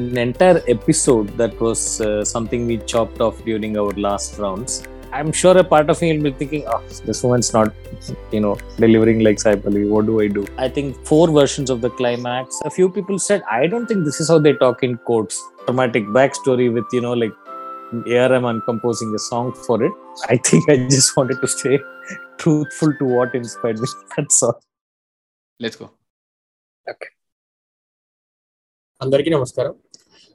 an entire episode that was uh, something we chopped off during our last rounds. I'm sure a part of me will be thinking, oh, this woman's not, you know, delivering like Sai Pallavi. What do I do? I think four versions of the climax. A few people said, I don't think this is how they talk in courts. Dramatic backstory with, you know, like ARM and composing a song for it. I think I just wanted to stay truthful to what inspired me. That's all. Let's go. Okay. అందరికీ నమస్కారం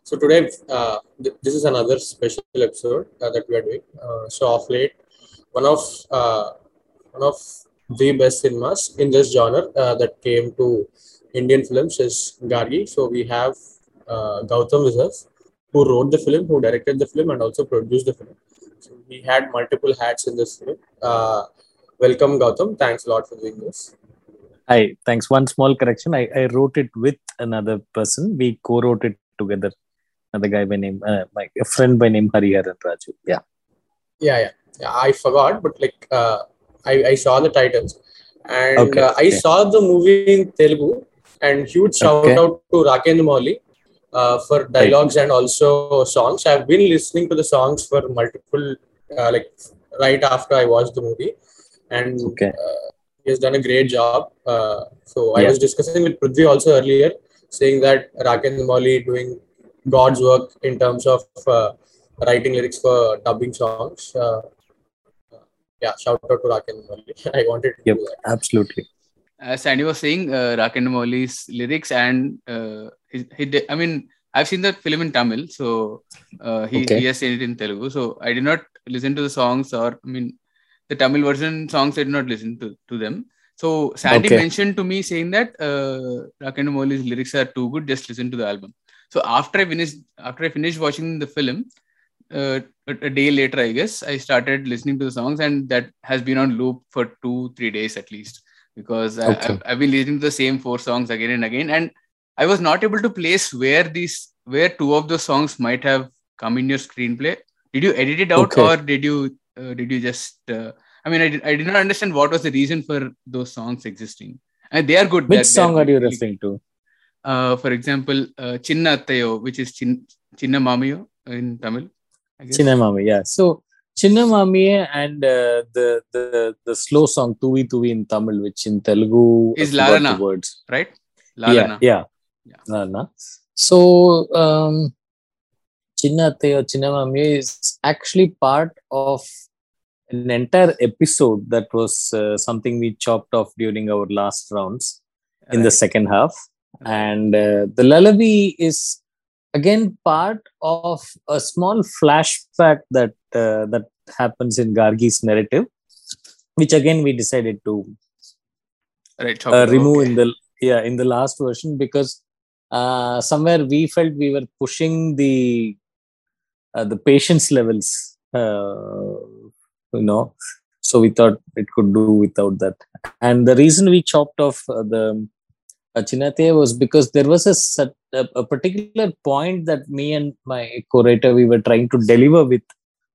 so today, uh, th this is another special episode uh, that we are doing. Uh, so of late, one of uh, one of the best cinemas in this genre uh, that came to Indian films is Gargi. So we have uh, Gautam Visas, who wrote the film, who directed the film, and also produced the film. So he had multiple hats in this film. welcome, Gautam. Thanks a lot for doing this. Hi, thanks. One small correction. I, I wrote it with another person. We co-wrote it together Another guy by name, uh, my a friend by name Hariharan Raju. Yeah. Yeah, yeah, yeah. I forgot, but like uh, I, I saw the titles, and Okay, uh, I okay. saw the movie in Telugu. And huge shout Okay. out to Rakendu Mouli uh, for dialogues and also songs. I've been listening to the songs for multiple, uh, like right after I watched the movie, and Okay. uh, he has done a great job. Uh, so I Yeah. was discussing with Prithvi also earlier, saying that Rakendu Mouli doing God's work in terms of uh, writing lyrics for dubbing songs. Uh, yeah, shout out to Rakendu Mouli. I wanted to Yep. do that. Absolutely. As Sandy was saying, uh, Rakendu Mouli's lyrics and uh, he, he did, I mean, I've seen that film in Tamil, so uh, he, Okay. he has seen it in Telugu. So I did not listen to the songs, or I mean, the Tamil version songs. I did not listen to, to them. So Sandy Okay. mentioned to me saying that uh, Rakendu Mouli's lyrics are too good. Just listen to the album. So after I finished after I finished watching the film, uh, a, day later, I guess I started listening to the songs, and that has been on loop for two three days at least because I, Okay. I've, been listening to the same four songs again and again, and I was not able to place where these where two of those songs might have come in your screenplay. Did you edit it out, Okay. or did you uh, did you just? Uh, I mean, I did, I did not understand what was the reason for those songs existing. And they are good. Which They're- song they're are you really- referring to? Uh, for example, uh, Chinna Attayo, which is Chin, Chinna in Tamil. I guess. Chinnamami, yeah. So Chinnamami and uh, the the the slow song Tuvi Tuvi in Tamil, which in Telugu Is I forgot Lalana. the words. right? Yeah, Lalana. yeah, Yeah. Lalana. So um, Chinna Attayo, is actually part of an entire episode that was uh, something we chopped off during our last rounds in the second half. And uh, the lullaby is again part of a small flashback that uh, that happens in Gargi's narrative, which again we decided to right. uh, remove okay. in the yeah in the last version because uh, somewhere we felt we were pushing the uh, the patience levels, uh, you know. So we thought it could do without that. And the reason we chopped off uh, the uh, Chinate was because there was a, sat- a a particular point that me and my co-writer we were trying to deliver with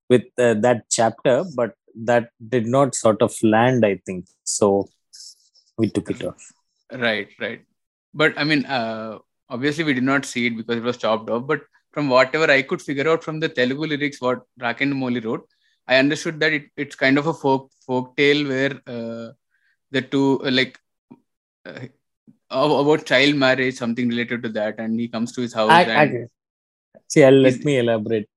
with uh, that chapter, but that did not sort of land. I think so. We took it off. Right, right. But I mean, uh, obviously we did not see it because it was chopped off. But from whatever I could figure out from the Telugu lyrics, what Rakendu Mouli wrote, I understood that it, it's kind of a folk folk tale where uh, the two uh, like uh, about child marriage, something related to that, and he comes to his house I, and I, see, I'll let me elaborate.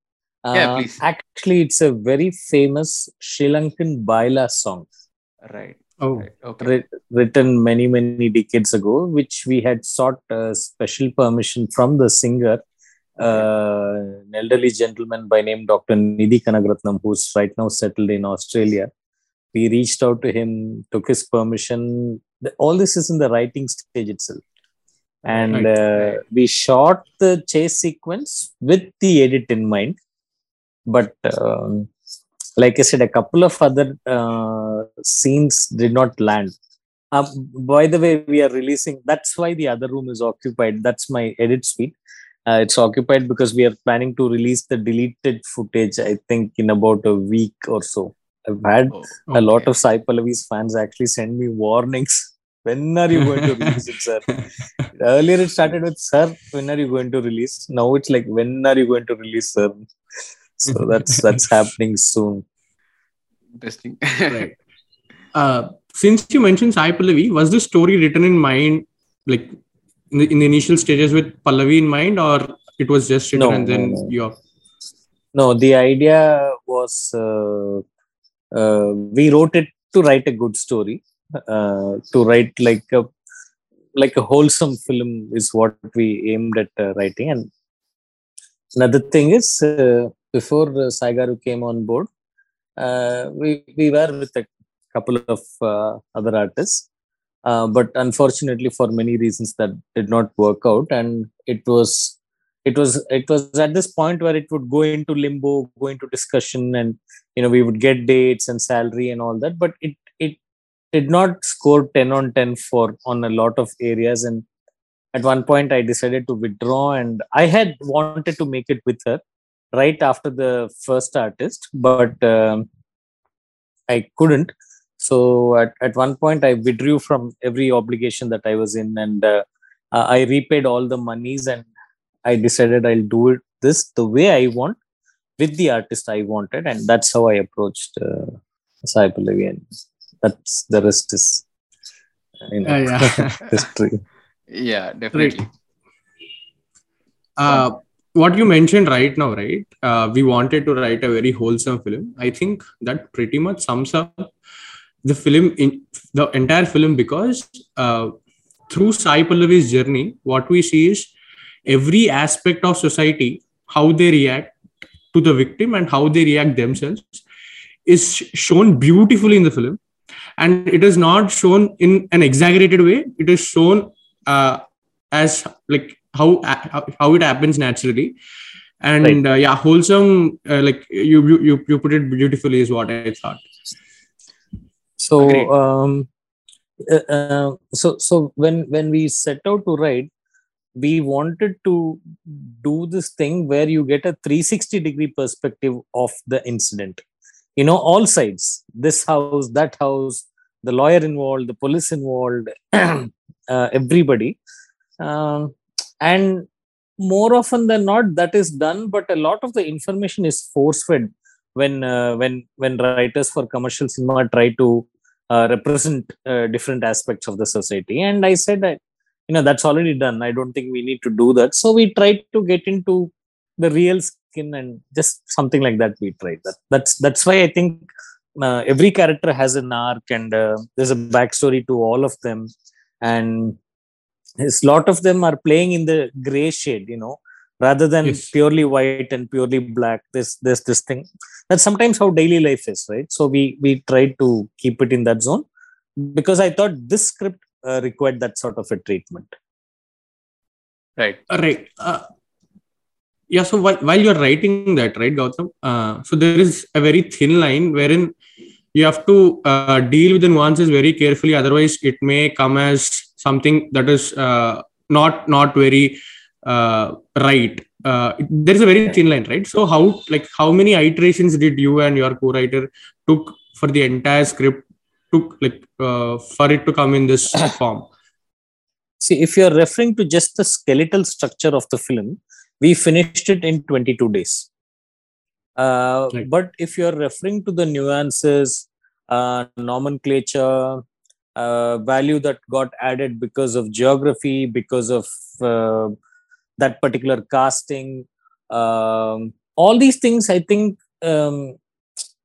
Yeah, Uh, please. Actually, it's a very famous Sri Lankan Baila song right, Oh, right, okay, writ- written many, many decades ago, which we had sought uh, special permission from the singer, uh, an elderly gentleman by name Dr. Nithi Kanagaratnam, who's right now settled in Australia. We reached out to him, took his permission. The- All this is in the writing stage itself. And Right, uh, we shot the chase sequence with the edit in mind. But um, like I said, a couple of other uh, scenes did not land. Um, by the way, we are releasing. That's why the other room is occupied. That's my edit suite. Uh, it's occupied because we are planning to release the deleted footage. I think in about a week or so. I've had Oh, a lot of Sai Pallavi's fans actually send me warnings When are you going to release it, sir? Earlier it started with, sir, when are you going to release? Now it's like, when are you going to release, sir? So that's that's happening soon. Interesting. right. Uh, since you mentioned Sai Pallavi, was the story written in mind, like in the, in the initial stages with Pallavi in mind, or it was just written No, and then no, no. you No, the idea was uh, uh, we wrote it to write a good story, uh, to write like a like a wholesome film is what we aimed at uh, writing. And another thing is, uh, before uh, Saigaru came on board, uh, we we were with a couple of uh, other artists, but unfortunately, for many reasons, that did not work out, and it was it was it was at this point where it would go into limbo go into discussion and you know we would get dates and salary and all that. But it did not score 10 on 10 for on a lot of areas. And at one point i decided to withdraw and i had wanted to make it with her right after the first artist but um, i couldn't. So at, at one point i withdrew from every obligation that i was in and uh, i repaid all the monies and I decided I'll do it this the way I want with the artist I wanted, and that's how I approached uh, and that's the rest is you know yeah. history. yeah, definitely. uh, what you mentioned right now, right? Uh, we wanted to write a very wholesome film. I think that pretty much sums up the film in the entire film because uh, through Sai Pallavi's journey, what we see is every aspect of society, how they react to the victim and how they react themselves, is shown beautifully in the film. And it is not shown in an exaggerated way. It is shown uh, as like how how it happens naturally and uh, yeah wholesome uh, like you, you you put it beautifully is what i thought So um, uh, uh, so so when when we set out to write, we wanted to do this thing where you get a 360 degree perspective of the incident. You know, all sides. This house, that house, the lawyer involved, the police involved, uh, everybody. Um, and more often than not, that is done. But a lot of the information is force fed when uh, when when writers for commercial cinema try to uh, represent uh, different aspects of the society and i said that you know that's already done i don't think we need to do that so we tried to get into the real skin and just something like that we tried that that's that's why i think uh, every character has an arc and uh, there's a backstory to all of them. And a lot of them are playing in the gray shade you know rather than Yes. purely white and purely black. This this this thing. That's sometimes how daily life is right? So we we tried to keep it in that zone. Because i thought this script uh, required that sort of a treatment. Right. Right. Uh, yeah so while, while you're writing that right gautam? Uh, so there is a very thin line wherein you have to uh, deal with the nuances very carefully. Otherwise it may come as something that is uh, not not very uh, right. Uh, there is a very thin line right? So how like how many iterations did you and your co-writer took for the entire script took like uh, for it to come in this form? See if you're referring to just the skeletal structure of the film we finished it in 22 days. Uh, Right. but if you're referring to the nuances uh, nomenclature uh, value that got added because of geography because of uh, that particular casting um, all these things i think um,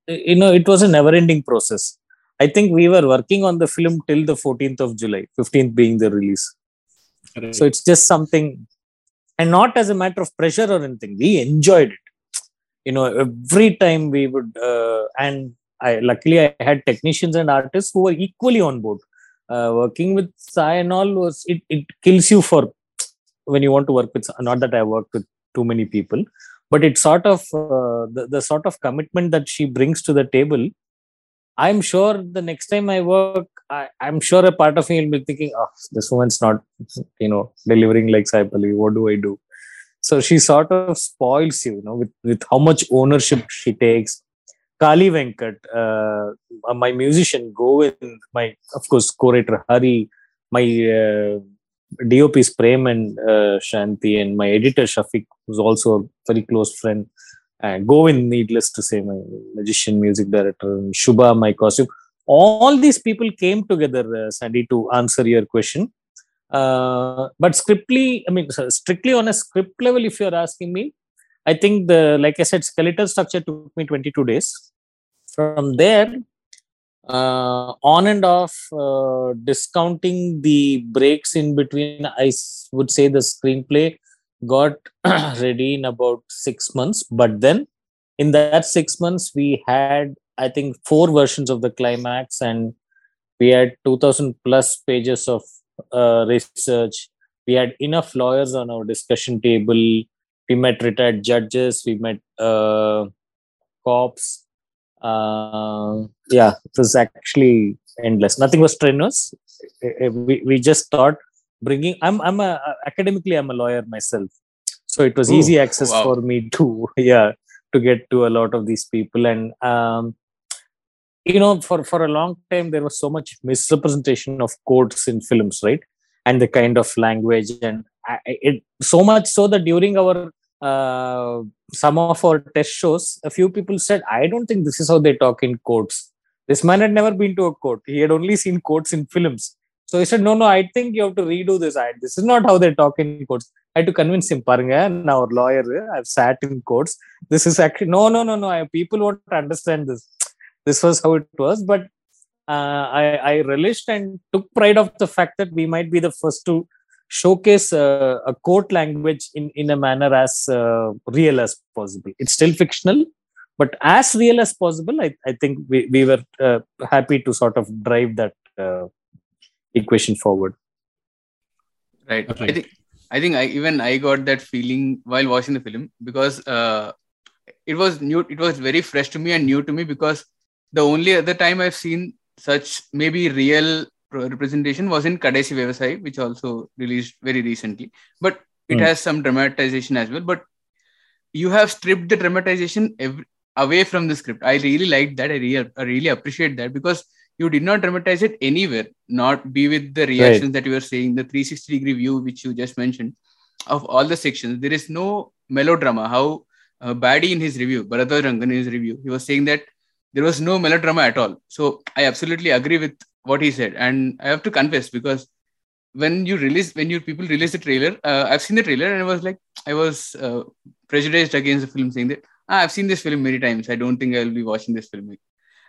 you know it was a never ending process. I think we were working on the film till the 14th of july 15th being the release. So it's just something and not as a matter of pressure or anything. We enjoyed it. You know every time we would uh, and i luckily i had technicians and artists who were equally on board. Uh, working with Sai and all was it, it kills you for when you want to work with not that i worked with too many people but it's sort of uh, the, the sort of commitment that she brings to the table i'm sure the next time i work I, i'm sure a part of me will be thinking oh this woman's not you know delivering like Sai Pallavi. what do i do so she sort of spoils you you know with, with how much ownership she takes kali venkat uh, my musician govind my of course co-writer hari my uh, DOP is Prem and uh, Shanti, and my editor Shafiq, who's also a very close friend. And Govind, needless to say, my magician, music director, and Shubha, my costume. All these people came together, uh, Sandy, to answer your question. Uh, but scriptly, I mean, strictly on a script level, if you're asking me, I think the, like I said, skeletal structure took me 22 days. From there, uh, on and off, uh, discounting the breaks in between, I would say the screenplay got ready in about six months. But then, in that six months, we had, I think, four versions of the climax, and we had 2000 plus pages of uh, research. We had enough lawyers on our discussion table. We met retired judges. We met uh, cops. Uh, yeah, it was actually endless. Nothing was strenuous. We, we just thought bringing. I'm I'm a academically I'm a lawyer myself, so it was Ooh, easy access wow. for me to yeah to get to a lot of these people. And um, you know for for a long time there was so much misrepresentation of courts in films right? And the kind of language and I- it so much so that during our uh, some of our test shows a few people said i don't think this is how they talk in courts. This man had never been to a court. He had only seen courts in films so he said no no i think you have to redo this I, this is not how they talk in courts. I had to convince him paranga now our lawyer i've sat in courts. This is actually no no no no I, people won't understand this. This was how it was but uh, I, I relished and took pride of the fact that we might be the first to showcase uh, a court language in, in a manner as uh, real as possible. It's still fictional but as real as possible i, I think we, we were uh, happy to sort of drive that uh, equation forward. Right. I think i think i even i got that feeling while watching the film because uh, it was new it was very fresh to me and new to me because the only other time i've seen such maybe real representation was in Kadaisi Vivasayi, which also released very recently. But it Hmm. has some dramatization as well but you have stripped the dramatization ev- away from the script. I really liked that. I really, I really appreciate that because you did not dramatize it anywhere not be with the reactions that you were saying the 360 degree view which you just mentioned of all the sections there is no melodrama. How uh, Badi in his review Bharadwaj Rangan in his review he was saying that there was no melodrama at all. So i absolutely agree with what he said. And i have to confess because when you release when you people release the trailer uh, i've seen the trailer and i was like i was uh, prejudiced against the film saying that ah, i've seen this film many times. I don't think i'll be watching this film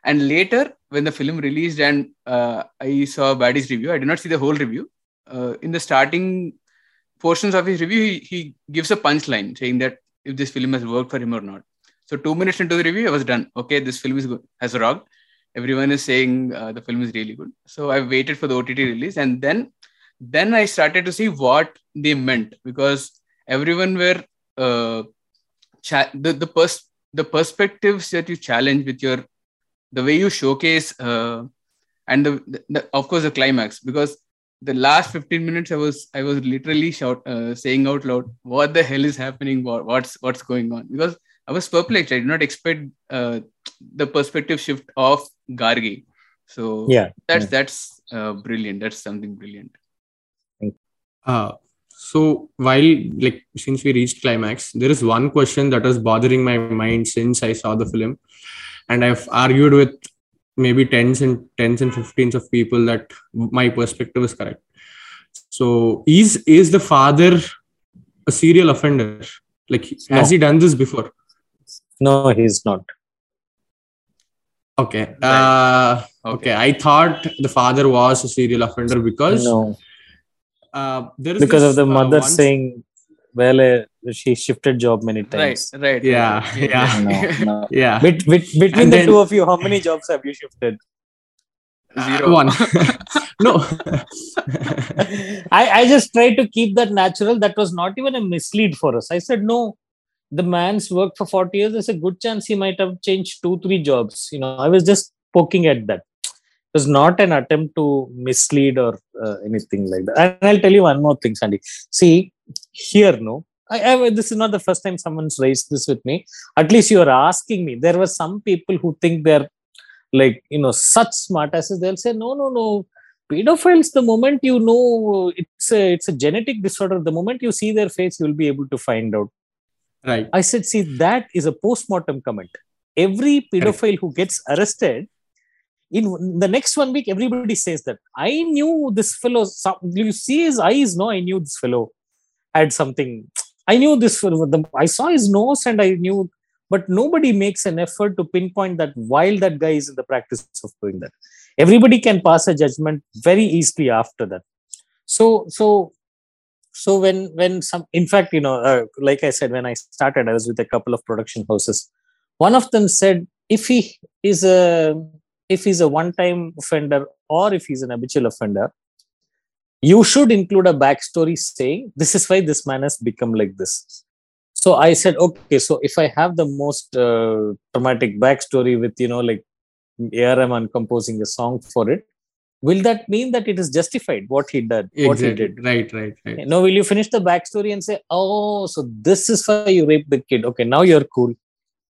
and later when the film released and uh, i saw Badi's review i did not see the whole review uh, in the starting portions of his review he, he gives a punchline saying that if this film has worked for him or not. So two minutes into the review i was done. Okay this film is good has rocked. Everyone is saying uh, the film is really good. So i waited for the ott release and then then i started to see what they meant because everyone were uh, cha- the the pers- the perspectives that you challenge with your the way you showcase uh, and the, the, the of course the climax because the last 15 minutes i was i was literally shout uh, saying out loud what the hell is happening? What, what's what's going on? Because i was perplexed. I did not expect uh, the perspective shift of gargi. So yeah that's yeah. that's uh, brilliant. That's something brilliant. Uh, so while like since we reached climax, there is one question that was bothering my mind since I saw the film, and I've argued with maybe tens and tens and fifteens of people that my perspective is correct. So is is the father a serial offender? Like has he done this before? no he's not Okay. Uh, okay. I thought the father was a serial offender because no uh, there is because this, of the uh, mother one- saying well uh, she shifted job many times right Yeah, right. yeah. no, no. Yeah. Bet, bet, between And the then- two of you how many jobs have you shifted Zero. Uh, one. no. I, I just tried to keep that natural. That was not even a mislead for us. I said, no, the man's worked for 40 years. There's a good chance he might have changed two, three jobs. You know, I was just poking at that. It was not an attempt to mislead or uh, anything like that. And I'll tell you one more thing, Sandy. See, here, no, I, I, this is not the first time someone's raised this with me. At least you are asking me. There were some people who think they're like, you know, such smart asses. They'll say, no, no, no. Pedophiles the moment you know it's a it's a genetic disorder the moment you see their face you'll be able to find out. Right. I said see that is a post-mortem comment. Every pedophile who gets arrested in the next one week everybody says that. I knew this fellow. You see his eyes no? I knew this fellow had something. I knew this the, i saw his nose and i knew but nobody makes an effort to pinpoint that while that guy is in the practice of doing that. Everybody can pass a judgment very easily after that. So so so when when some in fact you know uh, like i said when i started i was with a couple of production houses. One of them said if he is a if he's a one time offender or if he's an habitual offender you should include a backstory saying this is why this man has become like this. So i said okay so if i have the most uh, traumatic backstory with you know like arman composing a song for it will that mean that it is justified what he did what he did? Right right right. No will you finish the backstory and say oh so this is why you raped the kid. Okay now you're cool.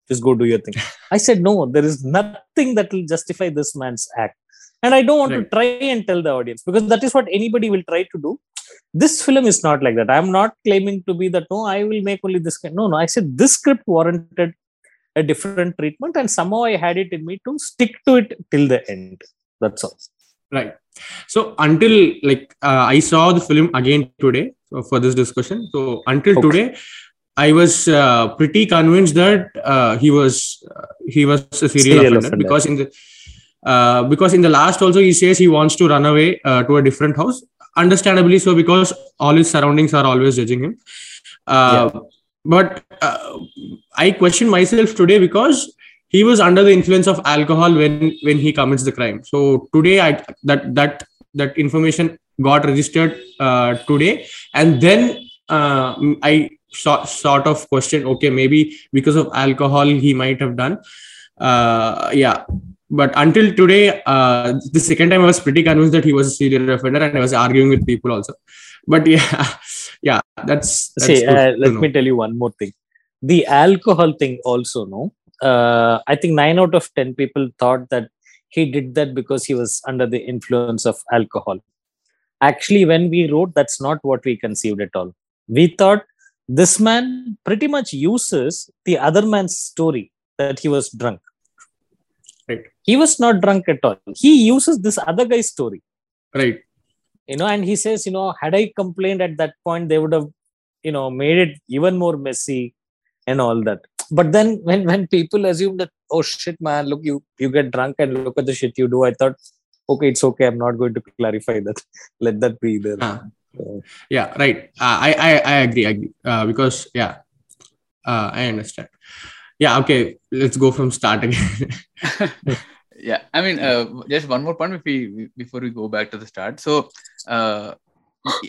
Just go do your thing. I said no there is nothing that will justify this man's act and i don't want Right. to try and tell the audience because that is what anybody will try to do. This film is not like that. I'm not claiming to be that no i will make only this no no i said this script warranted a different treatment and somehow i had it in me to stick to it till the end. That's all. Right. So until like uh, i saw the film again today for this discussion. So until Okay. today i was uh, pretty convinced that uh, he was uh, he was a serial, Serial offender, offender. because in the uh, because in the last also he says he wants to run away uh, to a different house. Understandably so because all his surroundings are always judging him. Uh, but uh, i question myself today because he was under the influence of alcohol when when he commits the crime. So today i that that that information got registered uh, today. And then uh, i so, sort of question okay maybe because of alcohol he might have done. Uh, yeah but until today uh, the second time i was pretty convinced that he was a serial offender and i was arguing with people also but yeah yeah that's, that's See, uh, let know. me tell you one more thing. The alcohol thing also, no. Uh, I think nine out of ten people thought that he did that because he was under the influence of alcohol. Actually, when we wrote, that's not what we conceived at all. We thought this man pretty much uses the other man's story that he was drunk. Right. He was not drunk at all. He uses this other guy's story. Right. You know and he says you know had i complained at that point they would have you know made it even more messy and all that. But then when when people assume that oh shit man look you you get drunk and look at the shit you do i thought okay it's okay. I'm not going to clarify that. Let that be there. So, yeah right. Uh, I, I i agree i agree. Uh, because yeah. Uh, i understand yeah okay let's go from start again. Yeah i mean uh, just one more point we before we go back to the start. So uh,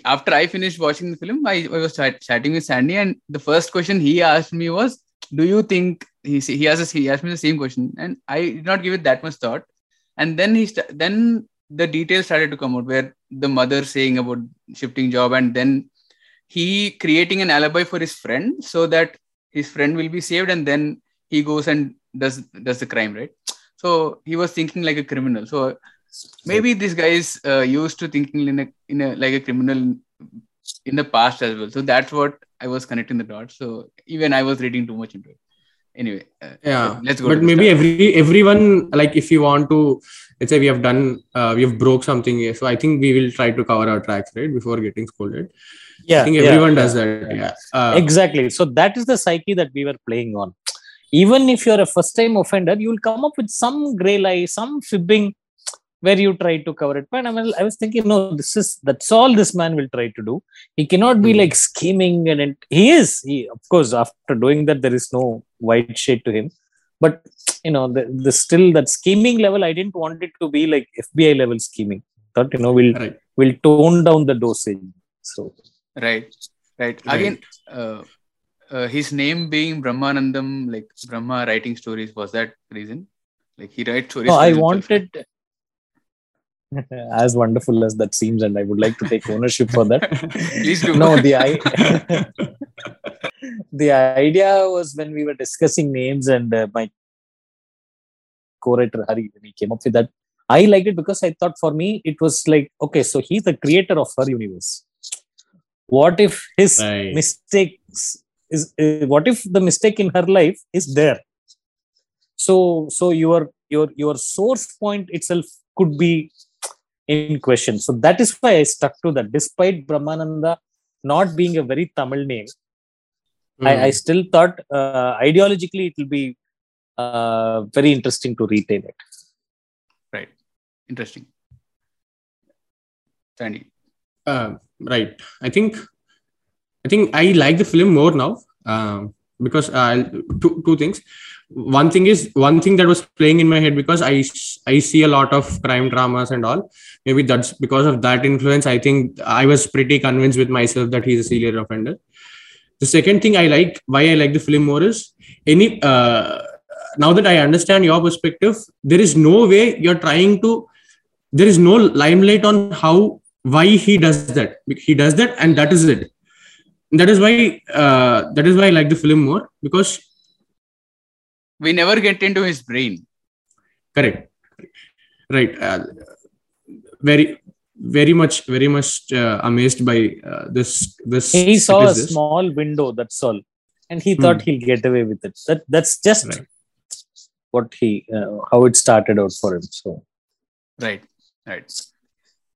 after i finished watching the film i, I was chat, chatting with sandy and the first question he asked me was do you think he he asked he asked me the same question and i did not give it that much thought. And then he st- then the details started to come out where the mother saying about shifting job and then he creating an alibi for his friend so that his friend will be saved and then he goes and does does the crime right? So he was thinking like a criminal. So maybe this guy is uh, used to thinking in a, in a like a criminal in the past as well. So that's what i was connecting the dots. So even i was reading too much into it. Anyway uh, yeah. let's go but maybe start. every everyone like if you want to let's say we have done uh, we have broke something here so i think we will try to cover our tracks right before getting scolded yeah i think everyone yeah. does that yeah. Uh, exactly. So that is the psyche that we were playing on. Even if you're a first time offender you will come up with some gray lie some fibbing where you try to cover it. But I, mean, I was thinking no this is that's all this man will try to do. He cannot be Hmm. like scheming and it, he is. He of course after doing that there is no white shade to him. But you know the, the still that scheming level i didn't want it to be like fbi level scheming. Thought you know we'll right. we'll tone down the dosage. So right. Right. Again uh, uh, his name being brahmanandam like brahma writing stories was that reason? Like he writes stories No, I wanted, as wonderful as that seems, and I would like to take ownership for that. please do. No, the I, the idea was when we were discussing names, and uh, my co-writer Hari, when he came up with that, I liked it because I thought for me it was like okay, so he's the creator of her universe. What if his Right. mistakes is uh, what if the mistake in her life is there? So so your your your source point itself could be in question. So that is why I stuck to that, despite Brahmananda not being a very Tamil name. I, I Mm. still thought uh, ideologically it will be uh, very interesting to retain it. Right interesting. Sandy. Uh, right. I think I think I like the film more now um, because uh, two two things. One thing is one thing that was playing in my head because i i see a lot of crime dramas and all. Maybe that's because of that influence. I think I was pretty convinced with myself that he's a serial offender. The second thing I like, why I like the film more is any. Uh, now that I understand your perspective, there is no way you're trying to. There is no limelight on how why he does that he does that and that is it that is why uh, that is why i like the film more because We never get into his brain. correct right uh, very very much very much uh, amazed by uh, this this He saw it a this. small window, that's all, and he thought he'll get away with it. That that's just Right. what he uh, how it started out for him. So Right. Right.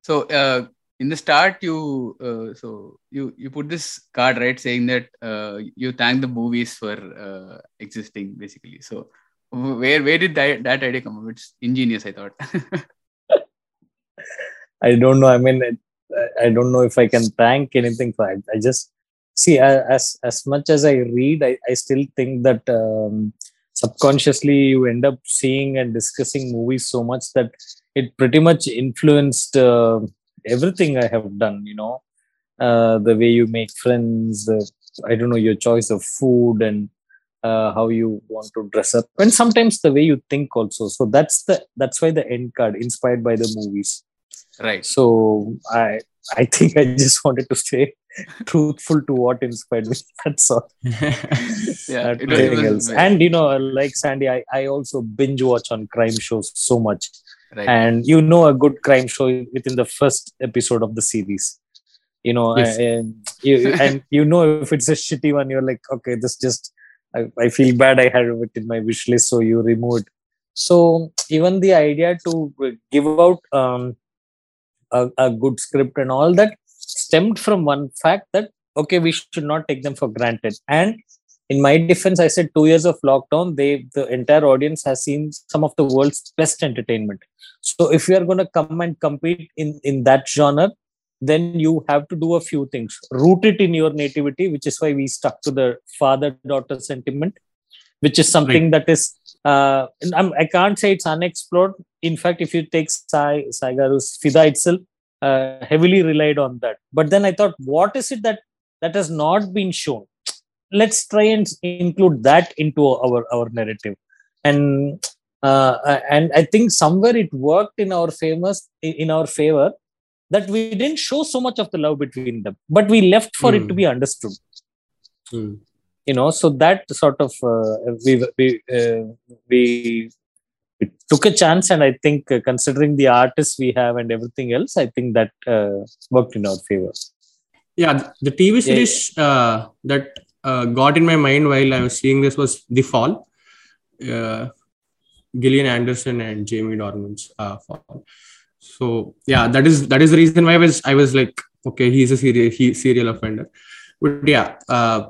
So uh, in the start, you uh, so you you put this card right saying that uh, you thank the movies for uh, existing basically. So where where did that, that idea come from? It's ingenious, I thought. I don't know. I mean, I don't know if I can thank anything for it. I just see as as much as I read, I, I still think that um, subconsciously you end up seeing and discussing movies so much that it pretty much influenced uh, everything I have done. You know, uh, the way you make friends, I don't know your choice of food and uh, how you want to dress up, and sometimes the way you think also. So that's the that's why the end card inspired by the movies right. so i i think i just wanted to stay truthful to what inspired me that's all Yeah. Not It was, it anything was else. and you know like sandy I, I also binge watch on crime shows so much right. and you know a good crime show within the first episode of the series you know Yes. and you and you know if it's a shitty one you're like okay this just I, I feel bad i had it in my wish list so you removed so even the idea to give out um, a, a good script and all that stemmed from one fact that okay we should not take them for granted and in my defense i said two years of lockdown they the entire audience has seen some of the world's best entertainment. So if you are going to come and compete in in that genre then you have to do a few things. Root it in your nativity which is why we stuck to the father daughter sentiment which is something that is uh, I'm, i can't say it's unexplored. In fact if you take sai saigaru's Fidaa itself uh, heavily relied on that. But then i thought what is it that that has not been shown let's try and include that into our our narrative. And uh, and i think somewhere it worked in our famous in our favor that we didn't show so much of the love between them but we left for it to Hmm. be understood. Hmm. you know so that sort of uh, we we uh, we we took a chance. And i think uh, considering the artists we have and everything else i think that uh, worked in our favor. Yeah the tv series uh, that uh, got in my mind while i was seeing this was the fall uh, gillian anderson and jamie dornan's uh, fall so yeah that is that is the reason why i was i was like okay he's a serial he serial offender but yeah uh,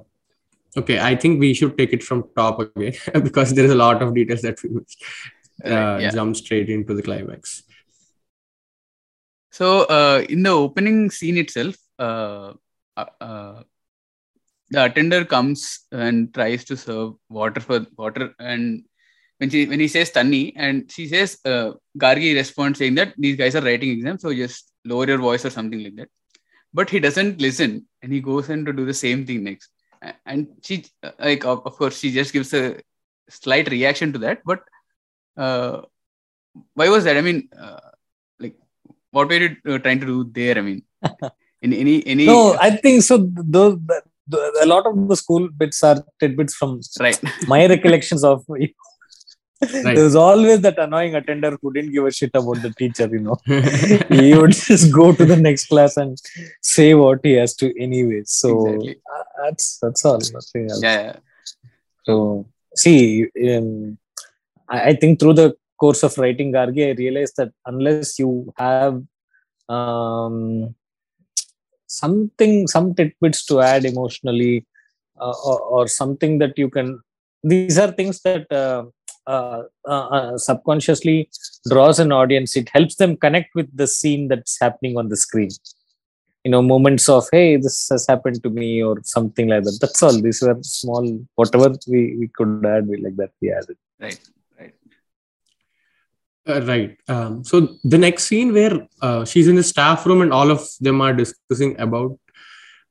okay i think we should take it from top again because there is a lot of details that we missed. Uh, yeah. jump straight into the climax So uh, in the opening scene itself, uh, uh, uh, the attender comes and tries to serve water for water, and when she when he says Tanni, and she says uh, Gargi responds saying that these guys are writing exams, so just lower your voice or something like that. But he doesn't listen, and he goes in to do the same thing next. And she, uh, like, of, course, she just gives a slight reaction to that. But uh, why was that? I mean, uh, like, what were you uh, trying to do there? I mean, in any any no i think so those the- a lot of the school bits are tidbits from right, my recollections of Right. There was always that annoying attender who didn't give a shit about the teacher, you know. he would just go to the next class and say what he has to anyway. So Exactly. uh, that's that's all, nothing else. Yeah, yeah. So see, um, I, I think through the course of writing Gargi, I realized that unless you have um, something, some tidbits to add emotionally, uh, or, or something that you can. These are things that uh, uh, uh, uh, subconsciously draws an audience. It helps them connect with the scene that's happening on the screen. You know, moments of hey, this has happened to me, or something like that. That's all. These were small, whatever we, we could add, we like that we added. Right. Right. Uh, right. Um, so the next scene where uh, she's in the staff room and all of them are discussing about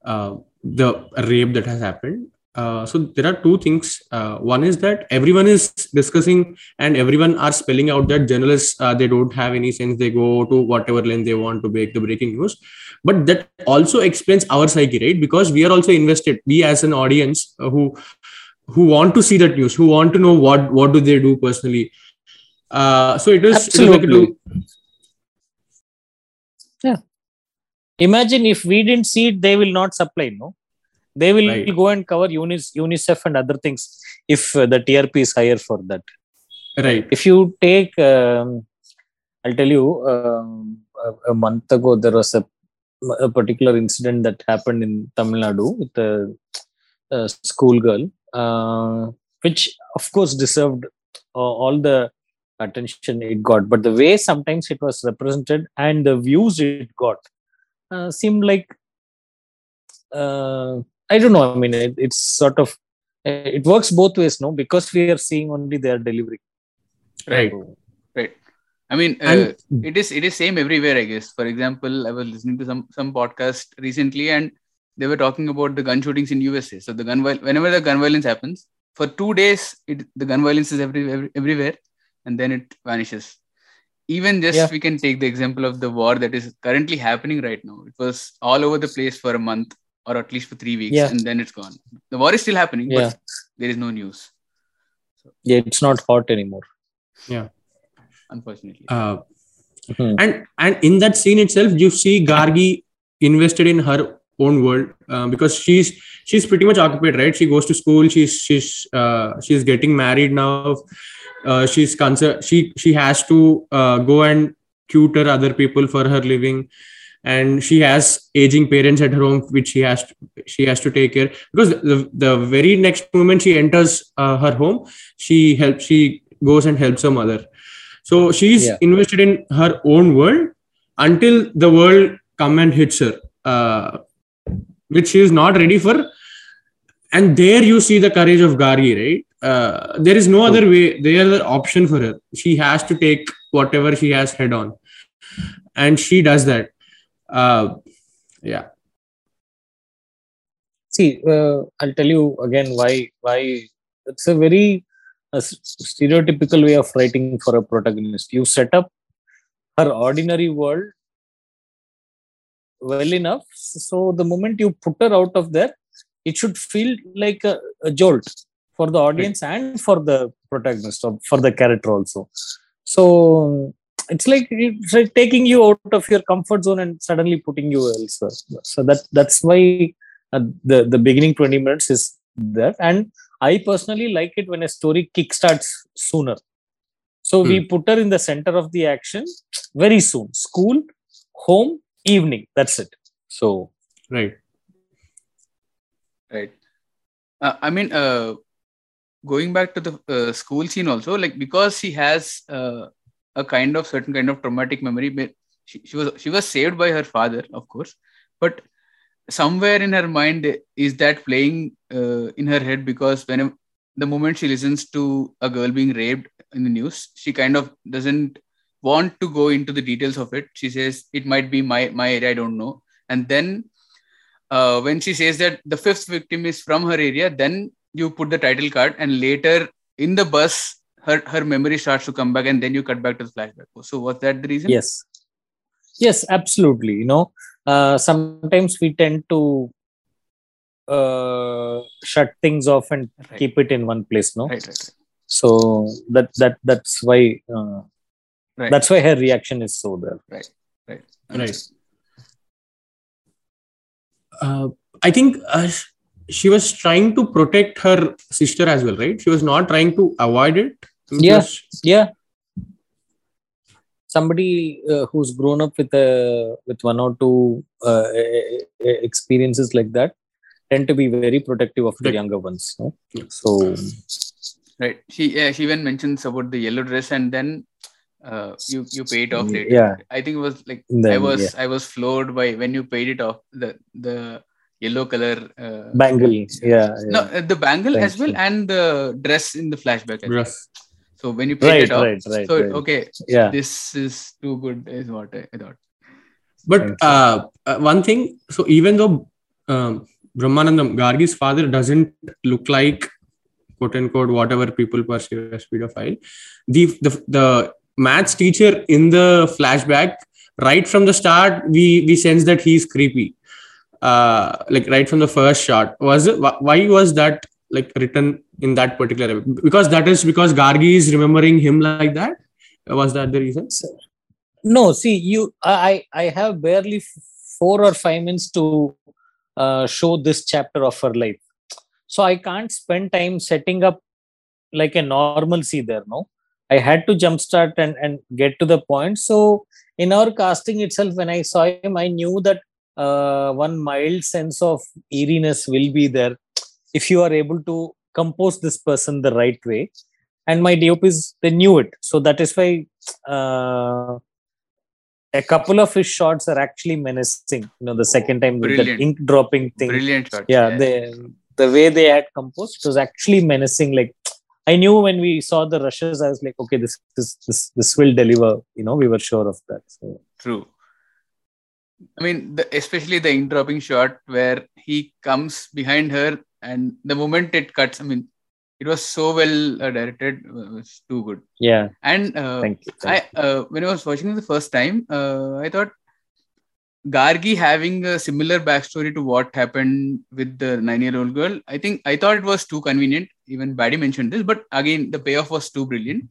uh, the rape that has happened. Uh, so there are two things. Uh, one is that everyone is discussing and everyone are spelling out that journalists uh, they don't have any sense. They go to whatever length they want to make the breaking news. But that also explains our psyche, right? Because we are also invested. We as an audience who who want to see that news, who want to know what what do they do personally. Uh, so it is it is like Absolutely. two- Imagine if we didn't see it, they will not supply. No, they will Right. go and cover UNICEF, UNICEF and other things if uh, the TRP is higher for that. right. if you take um, i'll tell you um, a, a month ago there was a, a particular incident that happened in tamil nadu with a, a schoolgirl uh, which of course deserved uh, all the attention it got but the way sometimes it was represented and the views it got uh, seemed like uh, i don't know i mean it, it's sort of it works both ways no because we are seeing only their delivery Right. Right. I mean, uh, And- it is it is same everywhere. I guess. For example, I was listening to some some podcast recently, and they were talking about the gun shootings in USA. So the gun whenever the gun violence happens, for two days, it, the gun violence is every, every everywhere, and then it vanishes. Even just Yeah. we can take the example of the war that is currently happening right now. It was all over the place for a month or at least for three weeks, Yeah. and then it's gone. The war is still happening, Yeah. but there is no news, yeah it's not hot anymore Yeah. unfortunately. Uh, Hmm. and and in that scene itself you see gargi invested in her own world uh, because she's she's pretty much occupied right she goes to school she's she's uh, she's getting married now uh, she's concerned she she has to uh, go and tutor other people for her living. And she has aging parents at her home which she has to, she has to take care. Because the, the very next moment she enters uh, her home she helps she goes and helps her mother. So she's Yeah. invested in her own world until the world come and hits her uh, which she is not ready for. And there you see the courage of gargi right uh, there is no other way there is option for her. She has to take whatever she has head on. And she does that. Uh, yeah. See uh, i'll tell you again why why it's a very uh, stereotypical way of writing for a protagonist. You set up her ordinary world well enough so the moment you put her out of there it should feel like a, a jolt for the audience and for the protagonist or for the character also. So it's like it's like taking you out of your comfort zone and suddenly putting you elsewhere. So that that's why uh, the the beginning 20 minutes is there. And i personally like it when a story kickstarts sooner. So we put her in the center of the action very soon. School home evening. That's it. So right. Right. Uh, i mean uh, going back to the uh, school scene also like because she has uh, a kind of certain kind of traumatic memory she, she was she was saved by her father of course but somewhere in her mind is that playing uh, in her head because when the moment she listens to a girl being raped in the news she kind of doesn't want to go into the details of it. She says it might be my my area i don't know. And then uh, when she says that the fifth victim is from her area, then you put the title card, and later in the bus, her her memory starts to come back, and then you cut back to the flashback. So was that the reason? yes yes absolutely you know uh, sometimes we tend to uh, shut things off and Right. keep it in one place no Right, right, right. so that that that's why uh, Right. that's why her reaction is so there right Right. Uh, I think uh, sh- she was trying to protect her sister as well, right? She was not trying to avoid it. Yes, Yeah. was- yeah somebody uh, who's grown up with a with one or two uh, experiences like that tend to be very protective of the Protect- younger ones no? Yeah. so right she yeah, she even mentions about the yellow dress and then uh, you you pay it off Mm, later yeah. i think it was like Then, i was yeah. i was floored by when you paid it off the the yellow color uh, bangle yeah, no yeah. uh, the bangle as well yeah. and the dress in the flashback. Dress. so when you paid right it off right right, so right. okay yeah this is too good is what i, I thought But uh, uh, one thing, so even though um, Brahmanandam, Gargi's father, doesn't look like quote unquote whatever people perceive as pedophile, the, the the maths teacher in the flashback, right from the start, we we sense that he's creepy. Uh, like right from the first shot, was it? Why was that like written in that particular? Because that is because Gargi is remembering him like that. Was that the reason? no see you i i have barely four or five minutes to uh, show this chapter of her life so i can't spend time setting up like a normalcy there no i had to jumpstart and and get to the point so in our casting itself when i saw him i knew that uh, one mild sense of eeriness will be there if you are able to compose this person the right way and my dop is they knew it so that is why uh, a couple of his shots are actually menacing. You know, the second time with Brilliant. ink dropping thing. brilliant shot Yeah, the the way they had composed was actually menacing. Like I knew when we saw the rushes, I was like, okay, this this this this will deliver. You know, we were sure of that. So, True. I mean, the, especially the ink dropping shot where he comes behind her, and the moment it cuts, I mean, it was so well uh, directed. It was too good. yeah, And uh, thank you. thank I uh, when I was watching it the first time, uh, I thought Gargi having a similar backstory to what happened with the nine-year-old girl. I think I thought it was too convenient. Even Baddy mentioned this, but again, the payoff was too brilliant.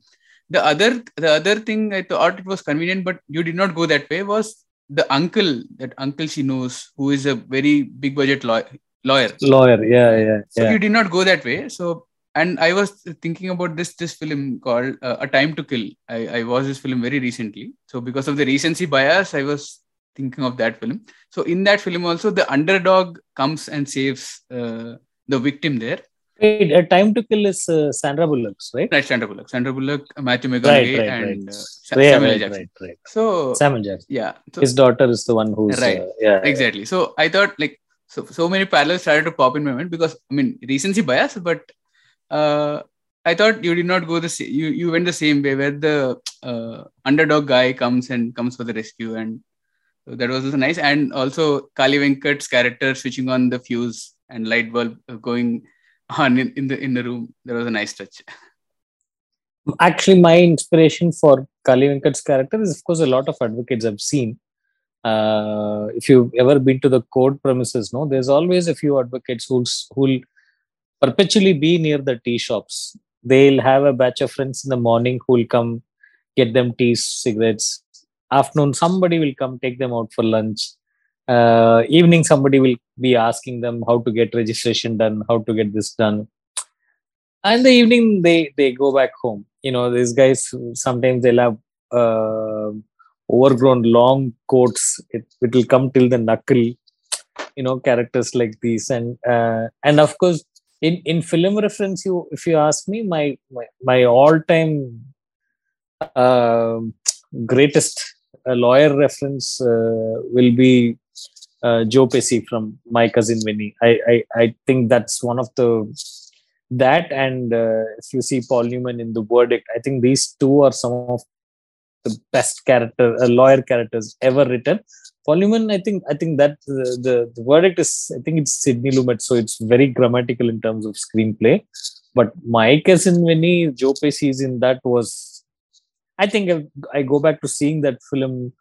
The other, the other thing I thought it was convenient, but you did not go that way. Was the uncle that uncle she knows, who is a very big budget law- lawyer. Lawyer, yeah, yeah, So yeah. you did not go that way. So and I was thinking about this this film called uh, A Time to Kill. I, I watched this film very recently. So because of the recency bias, I was thinking of that film. So in that film also, the underdog comes and saves uh, the victim there. Wait, a time to kill is uh, Sandra Bullock's, right? Right, Sandra Bullock, Sandra Bullock, Matthew McConaughey, right, and right. Uh, Sa- Yeah, Samuel right, Jackson. right, right. So Samuel Jackson. yeah, so, His daughter is the one who's Right. Uh, yeah, exactly. So I thought like so so many parallels started to pop in my mind because I mean recency bias, but uh, I thought you did not go the you you went the same way where the uh, underdog guy comes and comes for the rescue and so that was also nice and also Kali Venkat's character switching on the fuse and light bulb uh, going on in, in the in the room that was a nice touch. actually my inspiration for Kali Venkat's character is of course a lot of advocates I've seen. Uh, if you've ever been to the court premises, no, there's always a few advocates who'll who'll perpetually be near the tea shops. They'll have a batch of friends in the morning who'll come get them tea, cigarettes. Afternoon, somebody will come take them out for lunch. Uh, evening, somebody will be asking them how to get registration done, how to get this done. And the evening they they go back home. You know these guys sometimes they'll have uh, overgrown long coats. It, will come till the knuckle you know characters like these. And uh, and of course in in film reference you if you ask me my my, my all time uh, greatest uh, lawyer reference uh, will be uh, Joe Pesci from My Cousin Vinny. I, I I think that's one of the that and uh, if you see Paul Newman in the verdict, I think these two are some of the best character uh, lawyer characters ever written. Paul Newman, I think I think that uh, the the verdict is I think it's Sidney Lumet, so it's very grammatical in terms of screenplay. But my cousin Vinny, Joe Pesci is in that was I think I, I go back to seeing that film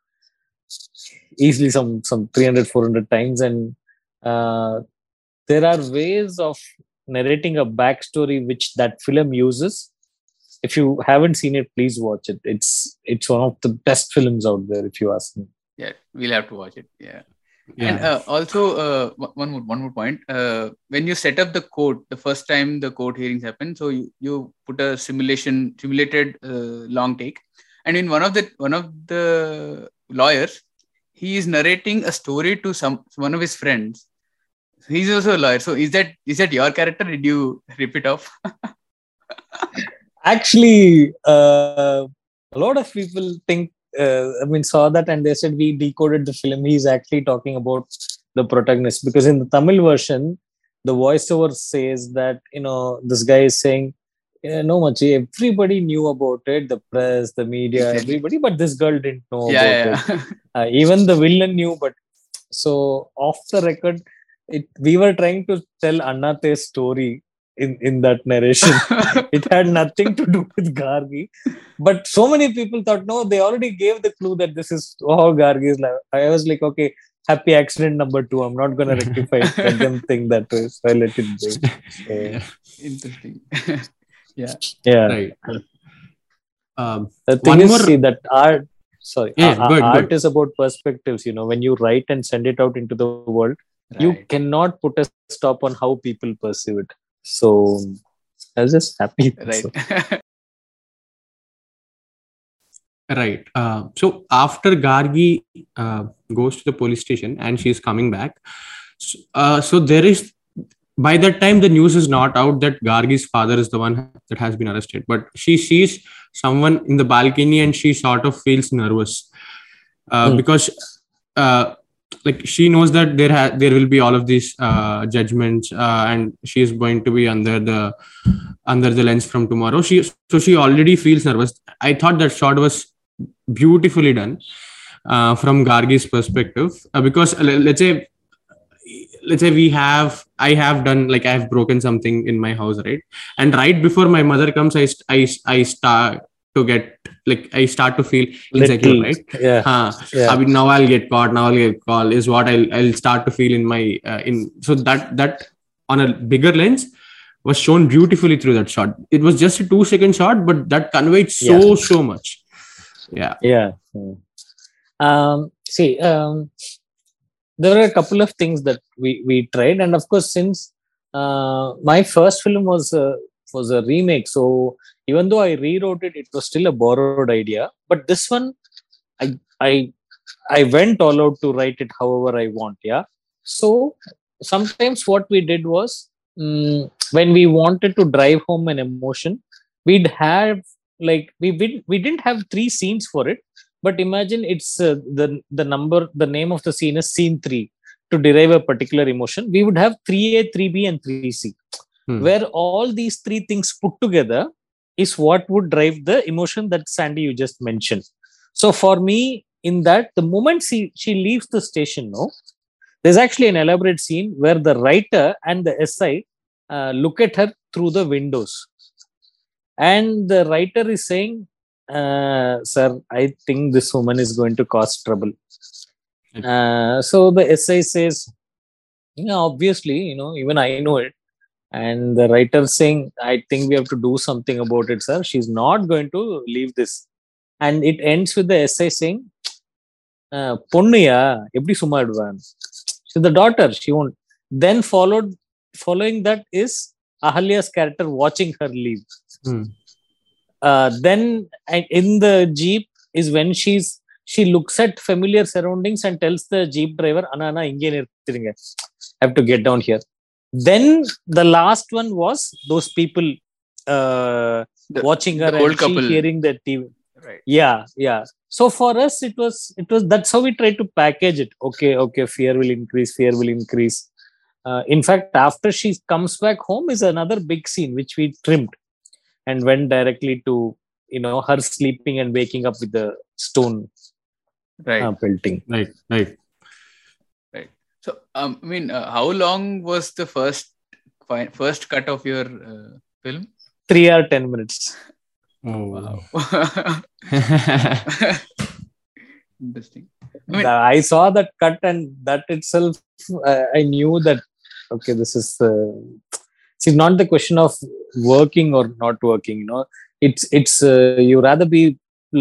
easily some some 300 400 times. And uh, there are ways of narrating a backstory which that film uses. If you haven't seen it please watch it. It's it's one of the best films out there if you ask me. Yeah we'll have to watch it. Yeah. Yeah. And uh, also, uh, one- one more one more point. Uh, when you set up the court, the first time the court hearings happen, so you, you put a simulation simulated uh, long take, and in one of the one of the lawyers, he is narrating a story to some one of his friends. He's also a lawyer. So is that is that your character? Did you rip it off? actually uh, a lot of people think uh, i mean saw that and they said we decoded the film he's actually talking about the protagonist because in the tamil version the voiceover says that you know this guy is saying yeah, no much everybody knew about it the press the media everybody but this girl didn't know yeah, about it. Uh, even the villain knew but so off the record it we were trying to tell annate's story in in that narration. It had nothing to do with gargi. But so many people thought no they already gave the clue that this is how gargi is like i was like okay happy accident number two. I'm not going to rectify it. Let them think that way. So i let it be. So, Yeah. Interesting. Yeah Right. Um, the thing is more- see that art sorry Yeah, uh, good, art good. is about perspectives you know when you write and send it out into the world you cannot put a stop on how people perceive it so i was just happy right. So, Right. Uh, so after Gargi uh, goes to the police station and she's coming back, so, uh, so there is by that time the news is not out that Gargi's father is the one that has been arrested, but she sees someone in the balcony and she sort of feels nervous uh, Hmm. because uh, like she knows that there ha- there will be all of these uh, judgments uh, and she is going to be under the under the lens from tomorrow. She so she already feels nervous. I thought that shot was beautifully done uh, from Gargi's perspective uh, because let's say let's say we have I have done like I have broken something in my house right and right before my mother comes I st- I, I start to get like I start to feel insecure little- right yeah huh. yeah I mean, now I'll get caught. Now I'll get called. Is what I'll I'll start to feel in my uh, in. So that that on a bigger lens was shown beautifully through that shot. It was just a two second shot, but that conveyed so so much. Yeah. yeah um see um there were a couple of things that we we tried. And of course since uh, my first film was a, was a remake. So even though i rewrote it it was still a borrowed idea. But this one i i i went all out to write it however i want yeah. So sometimes what we did was mm, when we wanted to drive home an emotion we'd have like we we didn't have three scenes for it but imagine it's uh, the the number the name of the scene is scene 3 to derive a particular emotion. We would have 3a 3b and 3c Hmm. where all these three things put together is what would drive the emotion that sandy you just mentioned. So for me in that the moment she she leaves the station no there's actually an elaborate scene where the writer and the si uh, look at her through the windows. And the writer is saying uh, sir i think this woman is going to cause trouble Okay. uh, so the essay says yeah obviously you know even i know it and the writer saying i think we have to do something about it sir she's not going to leave this and it ends with the essay saying uh, பொண்ணுயா எப்படி சும்மா விடுவான் so the daughter she won't then followed following that is ahalya's character watching her leave Hmm. uh, then in the jeep is when she's she looks at familiar surroundings and tells the jeep driver inge nirthirunga i have to get down here. Then the last one was those people uh, The- watching her and she couple. hearing the tv Right. yeah yeah. So for us it was it was that's how we tried to package it. Okay okay fear will increase fear will increase. Uh, in fact after she comes back home is another big scene which we trimmed and went directly to you know her sleeping and waking up with the stone Right. uh, pelting Right. Right. right So, um, I mean, uh, how long was the first fi- first cut of your uh, film? three or ten minutes Oh. Wow. Interesting. I mean- Uh, I saw that cut and that itself uh, I knew that okay this is see not the question of working or not working you know it's it's uh, you rather be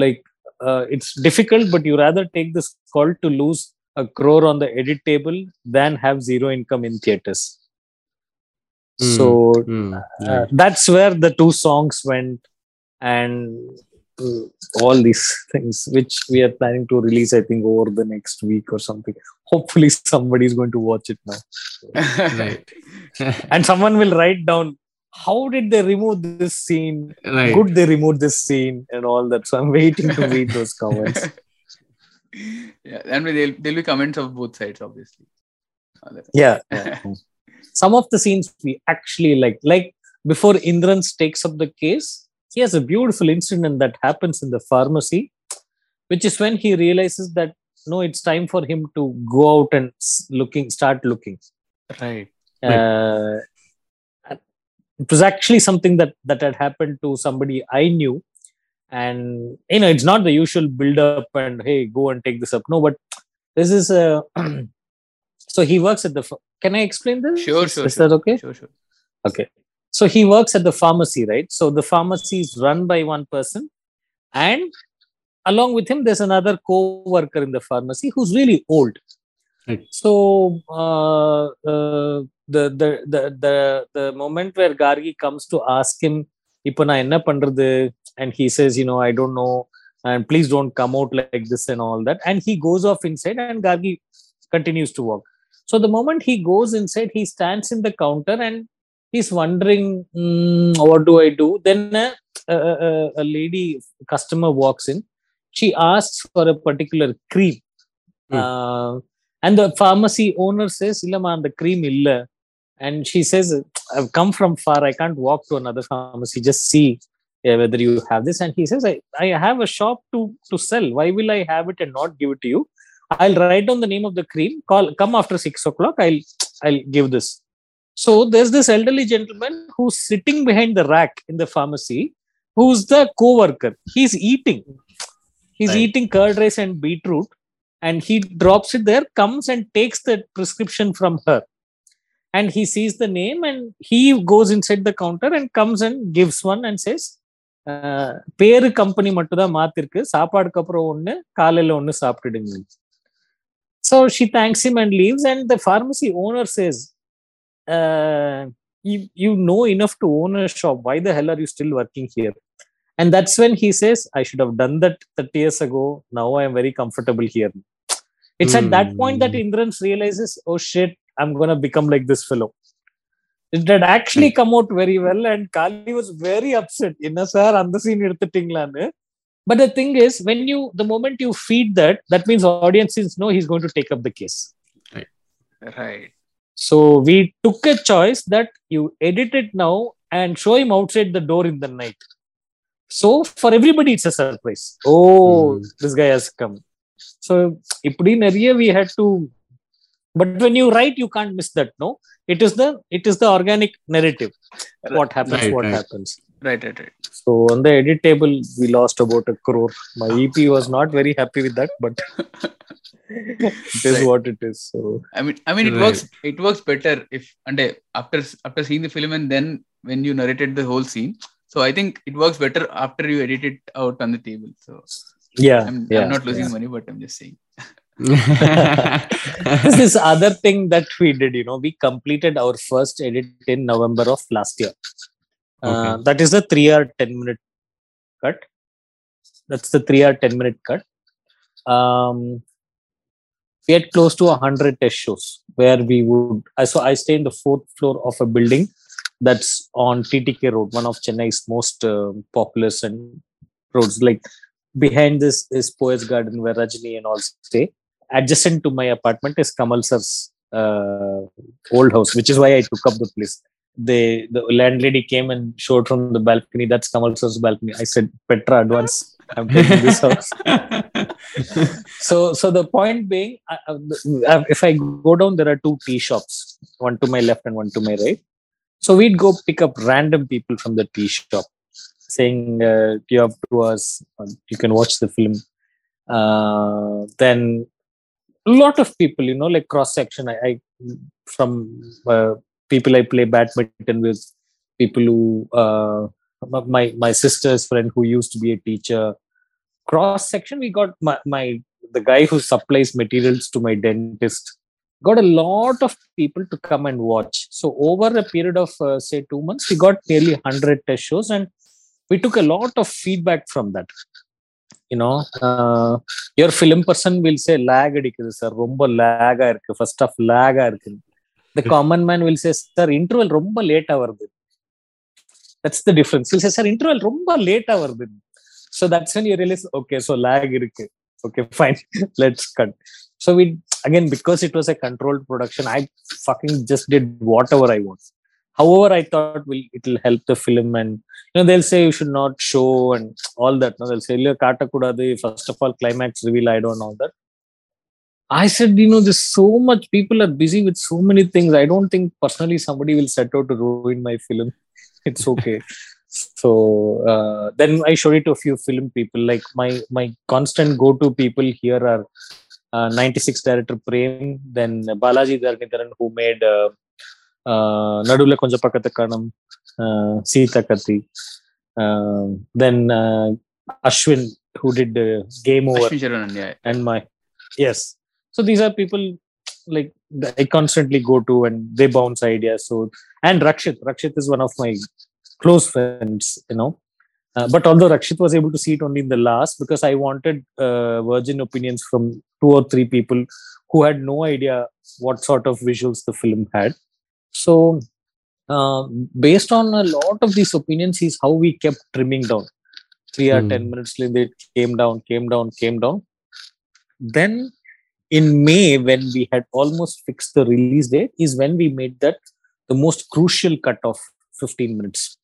like uh, it's difficult but you rather take this call to lose a crore on the edit table than have zero income in theaters Hmm. so Hmm, uh, right. that's where the two songs went and all these things which we are planning to release i think over the next week or something. Hopefully somebody is going to watch it now. Right. And someone will write down how did they remove this scene? Right. Good they removed this scene? and all that. So i'm waiting to read those comments. Yeah, and there'll, there'll be comments of both sides, obviously. Uh, yeah, yeah. some of the scenes we actually like like before indrans takes up the case he has a beautiful incident that happens in the pharmacy which is when he realizes that no it's time for him to go out and looking start looking Right. uh, it was actually something that that had happened to somebody i knew and you know it's not the usual build up and hey go and take this up no but this is a so he works at the can i explain this Sure, sure. is sure. that okay Sure, sure. okay so he works at the pharmacy right so the pharmacy is run by one person and along with him there's another co-worker in the pharmacy who's really old Right. so uh, uh, the, the the the the moment where gargi comes to ask him இப்போ நான் என்ன பண்றது and he says you know i don't know and please don't come out like this and all that and he goes off inside and gargi continues to walk so the moment he goes inside he stands in the counter and he's wondering "Hmm, what do i do? Then a, a, lady customer walks in. She asks for a particular cream. Hmm. uh, and the pharmacy owner says illama the cream illa. And she says i've come from far. I can't walk to another pharmacy. Just see uh, whether you have this. And he says I, I have a shop to to sell. Why will i have it and not give it to you? I'll write down the name of the cream. Call come after six o'clock. I'll i'll give this so there's this elderly gentleman who's sitting behind the rack in the pharmacy who's the co-worker he's eating he's Right. eating curd rice and beetroot and he drops it there comes and takes the prescription from her and he sees the name and he goes inside the counter and comes and gives one and says uh, பேரு company மட்டும் தான் மாத்திருக்கு சாப்பாடுக்கு அப்புறம் ஒண்ணு காலையில ஒண்ணு சாப்பிட்டுடுங்க so she thanks him and leaves and the pharmacy owner says uh, you, you know enough to own a shop. Why the hell are you still working here? And that's when he says i should have done that 30 years ago. Now i am very comfortable here. It's mm. at that point that hmm. Indrans realizes oh shit i'm gonna become like this fellow. It had actually come out very well and kali was very upset. Sir, and the scene but the thing is when you the moment you feed that that means audiences know he's going to take up the case. Right. Right. So we took a choice that you edit it now and show him outside the door in the night. So for everybody, it's a surprise. Oh, mm. this guy has come. So in area we had to, but when you write, you can't miss that. No, it is the it is the organic narrative. What happens? Right, what right. happens? Right, right, right. So on the edit table, we lost about a crore. My EP was not very happy with that, but it is Right. what it is so I mean, I mean, it Right. works. It works better if and uh, after after seeing the film and then when you narrated the whole scene. So I think it works better after you edit it out on the table. So yeah I'm, yeah I'm not losing yeah. money, but I'm just saying. this is other thing that we did you know we completed our first edit in november of last year uh, that is the 3 hour 10 minute cut that's the 3 hour 10 minute cut um we had close to 100 test shows where we would I so i stay in the fourth floor of a building that's on ttk road one of chennai's most uh, populous and roads like behind this is poets garden where rajni and all stay adjacent to my apartment is Kamal sir's uh, old house, which is why I took up the place. The landlady came and showed from the balcony. That's Kamal sir's balcony. I said, Petra, advance. I'm taking this house. So, so the point being, if I go down, there are two tea shops, one to my left and one to my right. So we'd go pick up random people from the tea shop, saying, uh, "You have to us. uh, You can watch the film." Uh, then a lot of people, you know, like cross section. I, I from uh, people I play badminton with, people who uh, my my sister's friend who used to be a teacher cross section we got my, my the guy who supplies materials to my dentist got a lot of people to come and watch so over a period of uh, say 2 months we got nearly 100 test shows and we took a lot of feedback from that you know uh, your film person will say lag அடிக்குது sir ரொம்ப lag ஆ இருக்கு first half lag ஆ இருக்கு the common man will say sir interval ரொம்ப லேட்டா வருது that's the difference he'll say sir interval ரொம்ப லேட்டா வருது so that's when you realize okay so lag இருக்கு okay fine let's cut so we again because it was a controlled production i fucking just did whatever i want however i thought will it will help the film and you know they'll say you should not show and all that no they'll say இல்ல காட்டக்கூடாது first of all climax reveal i don't know that I said, you know, there's so much people are busy with so many things. I don't think personally somebody will set out to ruin my film. It's okay. so uh, then I showed it to a few film people. Like my my constant go-to people here are uh, 96 director Prem, then Balaji Tharaneetharan who made uh, uh, Naduvula Konjam Pakkatha Kaanom, uh, Seethakaathi, uh, then uh, Ashwin who did uh, Game Over yeah. and my yes so these are people like i constantly go to and they bounce ideas so and rakshit. Rakshit is one of my close friends you know. Uh, but although rakshit was able to see it only in the last because i wanted uh, virgin opinions from two or three people who had no idea what sort of visuals the film had. So uh, based on a lot of these opinions is how we kept trimming down. Three or Hmm. 10 minutes later it came down came down came down. Then in may when we had almost fixed the release date is when we made that the most crucial cut of 15 minutes.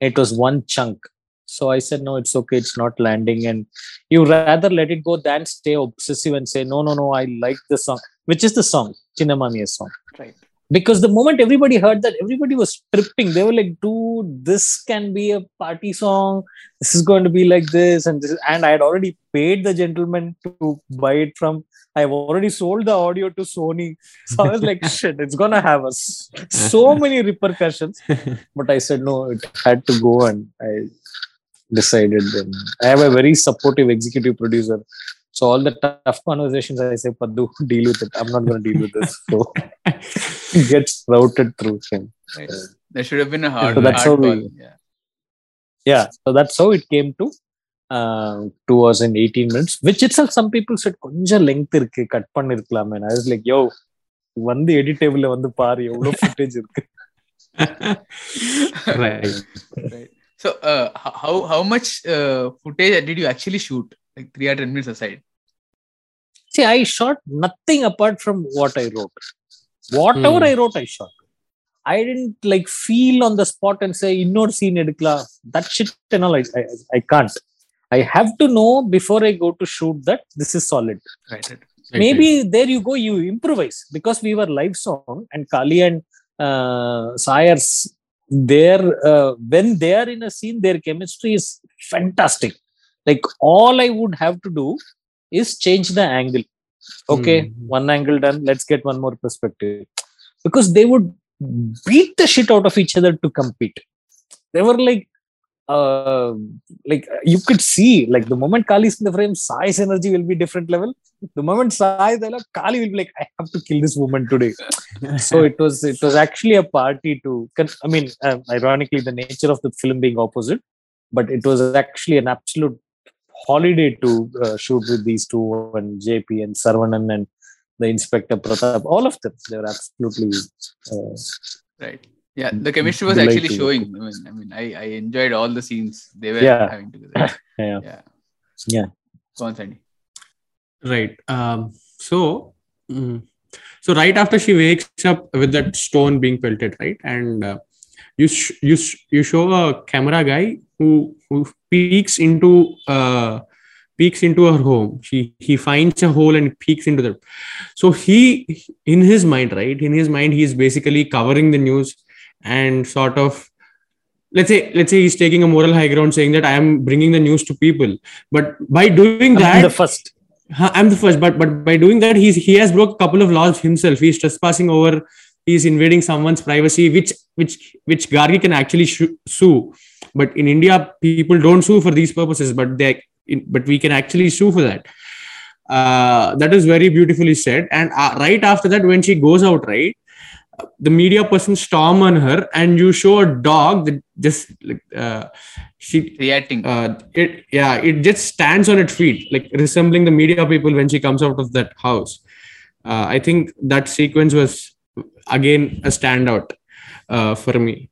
It was one chunk. So i said no it's okay. It's not landing. And you rather let it go than stay obsessive and say no no no. I like the song which is the song Chinnamamiya song. Right. Because the moment everybody heard that everybody was tripping. They were like dude this can be a party song. This is going to be like this. And this and i had already paid the gentleman to buy it from i've already sold the audio to sony. So i was like shit it's gonna have us so many repercussions. But i said no it had to go and i decided then. I have a very supportive executive producer so all the tough conversations i say paddu deal with it i'm not going to deal with this so it gets routed through him Right. There should have been a hard, So that's hard how call. we- Yeah. yeah so that's how it came to uh, two hours and 18 minutes which itself some people said கொஞ்சம் length இருக்கு cut பண்ணிருக்கலாமே I was like yo வந்து எடிட்டபிள்ல வந்து பாரு எவ்வளவு footage இருக்கு right. right. So, uh, h- how how much uh, footage did you actually shoot? Like 300 minutes aside. See, I shot nothing apart from what I wrote. Whatever. Hmm. I wrote, I shot. I didn't like feel on the spot and say, "Innor scene edukla." That shit and all, I, I, I can't. I have to know before I go to shoot that this is solid. Right. right. Maybe right. there you go, you improvise because we were live song and Kali and uh, Sayers, their uh, when they are in a scene, their chemistry is fantastic. Like all I would have to do is change the angle okay Hmm. one angle done let's get one more perspective because they would beat the shit out of each other to compete they were like uh, like you could see like the moment Kali is in the frame, Sai's energy will be different level. The moment Sai is there, Kali will be like, I have to kill this woman today. so it was it was actually a party to. I mean, uh, ironically, the nature of the film being opposite, but it was actually an absolute holiday to uh, shoot with these two and JP and Sarvanan and the Inspector Pratap. All of them, they were absolutely. Uh, Right. Yeah. The chemistry was Delight actually showing. I mean, I mean, I, I enjoyed all the scenes they were Yeah. having together. yeah. Yeah. Yeah. Go on, Sandy. right um so mm, so right after she wakes up with that stone being pelted right and uh, you sh- you sh- you show a camera guy who who peeks into uh peeks into her home she he finds a hole and peeks into the so he in his mind right in his mind he's basically covering the news and sort of let's say let's say he's taking a moral high ground saying that i am bringing the news to people but by doing that I'm that the first. I'm the first, but but by doing that, he's he has broke a couple of laws himself. He's trespassing over. He's invading someone's privacy, which which which Gargi can actually sh- sue. but in India, people don't sue for these purposes, but they but we can actually sue for that. Uh, that is very beautifully said. And uh, right after that, when she goes out, right, the media person storm on her, and you show a dog that just like uh, she reacting. uh, it yeah it just stands on its feet like resembling the media people when she comes out of that house uh, i think that sequence was again a standout uh, for me.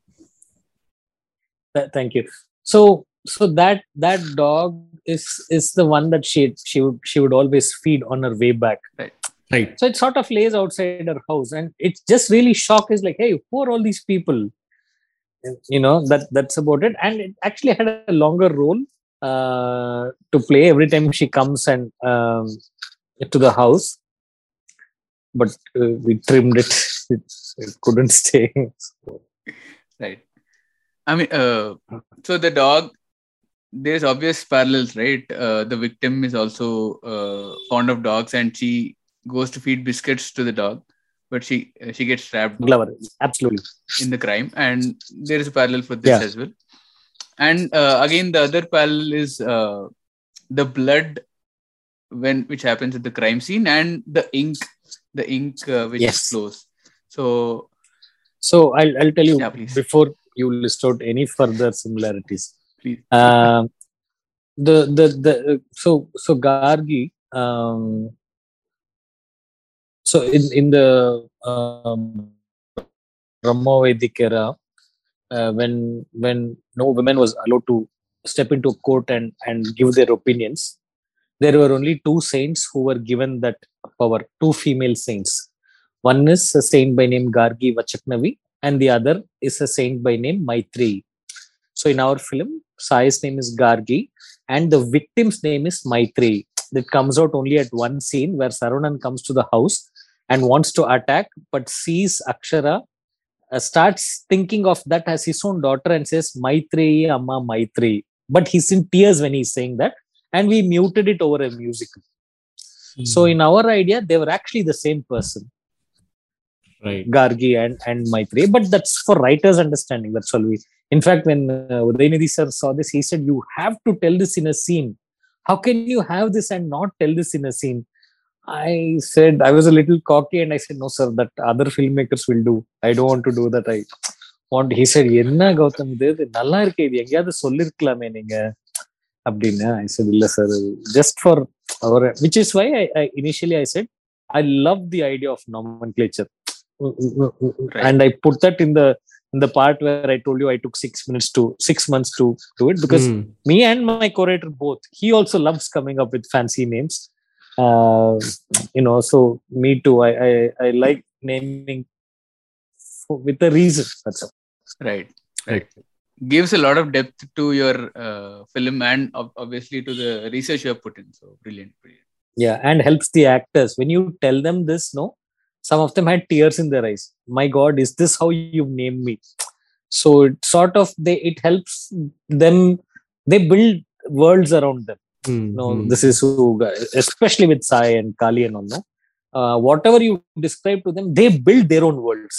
Thank you. So so that that dog is is the one that she she would she would always feed on her way back. Right. So it sort of lays outside her house and it's just really shock is like hey who are all these people? You know that that's about it. And it actually had a longer role uh, to play every time she comes and um, to the house but uh, we trimmed it it, it couldn't stay Right. I mean, uh, so the dog, there's obvious parallels, right? Uh, the victim is also uh, fond of dogs, and she goes to feed biscuits to the dog, but she uh, she gets trapped Glover, absolutely in the crime, and there is a parallel for this Yeah. as well. And uh, again, the other parallel is uh, the blood when which happens at the crime scene, and the ink, the ink uh, which Yes. flows. So So I'll, I'll tell you Yeah, before you list out any further similarities. Please. Um, the the the so so Gargi. Um, so in in the um, Brahmavedic era, uh, when when no women was allowed to step into court and and give their opinions, there were only two saints who were given that power. Two female saints. One is a saint by name Gargi Vachaknavi, and the other is a saint by name Maitri. So in our film, Sai's name is Gargi, and the victim's name is Maitri. That comes out only at one scene where Sarunan comes to the house and wants to attack, but sees Akshara, uh, starts thinking of that as his own daughter and says, Maitri, Amma Maitri. But he's in tears when he's saying that, and we muted it over a musical. So in our idea, they were actually the same person. right Gargi and, and Maitri. But that's for writers' understanding. That's all we. In fact, when uh, Udaynidhi sir saw this, he said, You have to tell this in a scene. How can you have this and not tell this in a scene? I said, I was a little cocky and I said, No, sir, that other filmmakers will do. I don't want to do that. I want. He said, என்ன கௌதம் இது இது நல்லா இருக்கு இது எங்கேயாவது சொல்லிருக்கலாமே நீங்க அப்படின்னு ஐ said இல்ல sir just for hour which is why I initially I said I love the idea of nomenclature and I put that in the in the part where I told you I took six minutes to six months to do it because Hmm. me and my curator both he also loves coming up with fancy names. Uh, you know, so me too. I I, I like naming for, with a reason. That's all. right right gives a lot of depth to your uh, film and ob- obviously to the research you have put in so brilliant brilliant Yeah, and helps the actors when you tell them this. No, some of them had tears in their eyes. My God, is this how you name me? So it sort of they it helps them. They build worlds around them. Hmm, no hmm. this is who especially with sai and kali and all no uh, whatever you describe to them they build their own worlds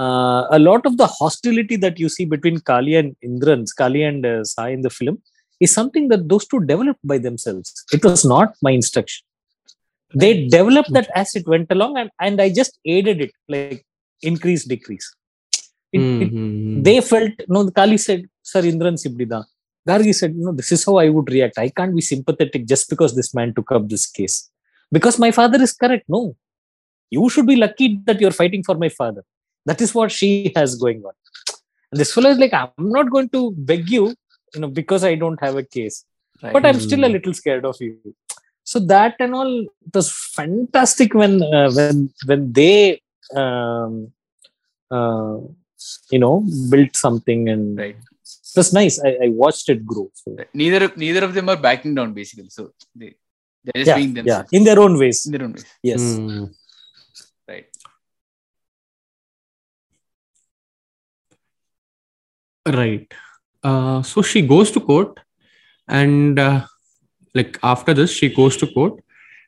uh, a lot of the hostility that you see between kali and Indran, kali and uh, sai in the film is something that those two developed by themselves. It was not my instruction. They developed that as it went along and, and i just aided it like increase decrease. It, Hmm, it they felt no kali said sir indrans ibdida gargi said no this is how i would react. I can't be sympathetic just because this man took up this case. Because my father is correct. No. You should be lucky that you're fighting for my father that is what she has going on. And this fellow is like i'm not going to beg you you know because i don't have a case right. but i'm still a little scared of you. So that and all it was fantastic when uh, when when they um, uh, you know built something and right. it was nice. I, I watched it grow so, neither of neither of them are backing down basically. So they they're just yeah, being yeah themselves in their own ways. In their own ways. Yes. Hmm. right Right. Uh, so she goes to court, and uh, like after this, she goes to court,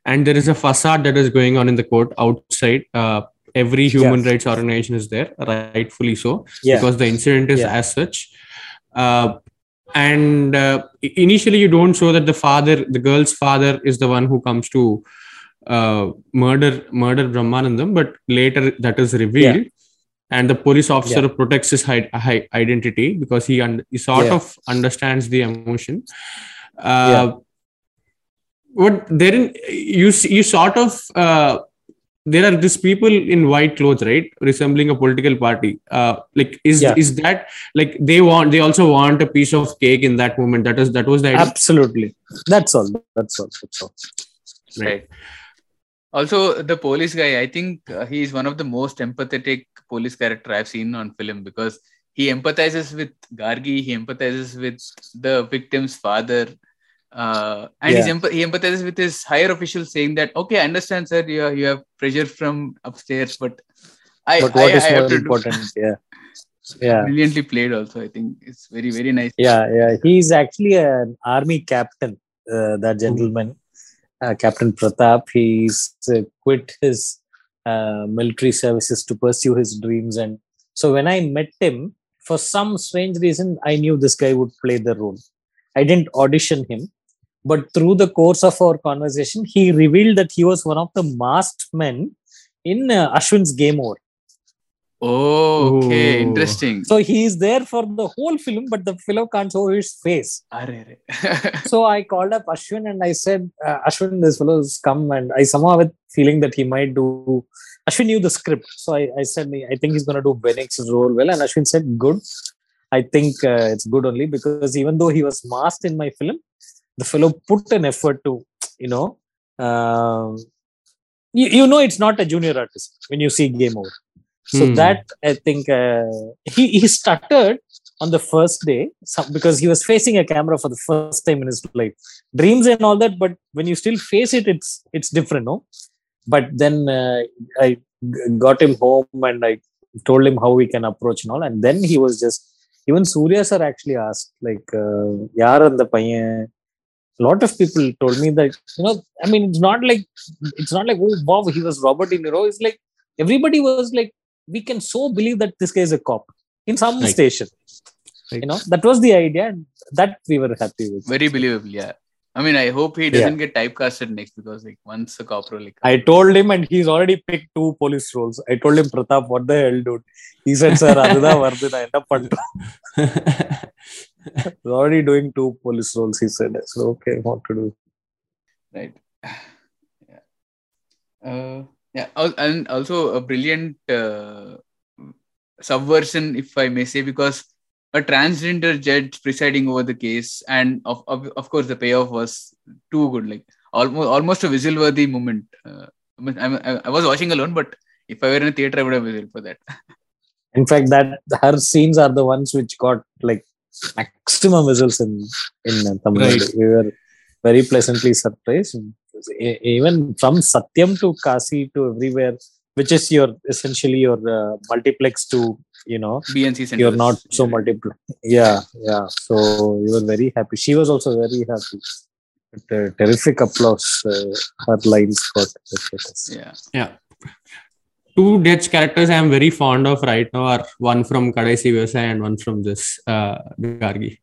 and there is a facade that is going on in the court outside. Uh, every human Yeah. rights organization is there, rightfully so, yeah because the incident is Yeah. as such. uh, and uh, initially you don't show that the father the girl's father is the one who comes to uh, murder murder brahmanandam but later that is revealed and the police officer protects his hi- hi- identity because he, un- he sort Yeah. of understands the emotion uh, Yeah. what therein you you sort of uh, there are these people in white clothes right resembling a political party uh, like is Yeah. is that like they want they also want a piece of cake in that moment that is that was the idea Absolutely. That's all. That's all. That's all. right also the police guy i think uh, he is one of the most empathetic police character i've seen on film because he empathizes with gargi he empathizes with the victim's father uh, and he's Yeah. emp- he empathizes with his higher officials saying that okay i understand sir you, you have pressure from upstairs but i But what I, is I more to do- important? Yeah. Yeah. brilliantly played also i think it's very very nice Yeah. Yeah. He's actually an army captain, uh, that gentleman, uh, Captain Pratap. He's uh, quit his uh, military services to pursue his dreams. And so when I met him, for some strange reason, I knew this guy would play the role. I didn't audition him. But through the course of our conversation, he revealed that he was one of the masked men in uh, Ashwin's Game Over. Oh okay Ooh. interesting So he is there for the whole film, but the fellow can't show his face. Arre, arre. So I called up Ashwin and I said, uh, Ashwin, this fellow has come, and I somehow have a feeling that he might do. Ashwin knew the script, so I, I said, I think he's going to do Benix's role well. And Ashwin said, good. I think uh, it's good only because even though he was masked in my film, the fellow put an effort to, you know, um, you, you know, it's not a junior artist when you see Game Over. So Hmm. that I think uh, he he stuttered on the first day because he was facing a camera for the first time in his life. Dreams and all that, but when you still face it, it's it's different, no. But then uh, I got him home and I told him how we can approach and all, and then he was just even Surya sir actually asked like, uh, "Yaar and the paiyan." A lot of people told me that you know, I mean, it's not like it's not like oh wow he was Robert De Niro. It's like everybody was like we can so believe that this guy is a cop in some Right. station. Right. You know, that was the idea, and that we were happy with. very believable yeah i mean i hope he doesn't get typecasted next because like once a cop role like I told him, and he's already picked two police roles. I told him, Pratap, what the hell, dude? He said, Sir, அதுதான் வருது நான் என்ன பண்றோம் He's already doing two police roles. He said, so okay, what to do? right yeah uh, yeah and also a brilliant uh, subversion if i may say because a transgender judge presiding over the case and of, of, of course the payoff was too good like almost almost a whistle worthy moment uh, I, mean, I, I- was watching alone but if i were in a theater i would have whistled for that In fact, that her scenes are the ones which got like maximum results in in Tamil Right. We were very pleasantly surprised. Even from Satyam to Kasi to everywhere, which is your essentially your uh, multiplex to you know bnc centers. you're not so Yeah. multiple yeah yeah so you were very happy she was also very happy But, uh, terrific applause uh, her lines got yeah yeah two Dutch characters I am very fond of right now are one from Kadaisi Vivasayi and one from this uh, Gargi.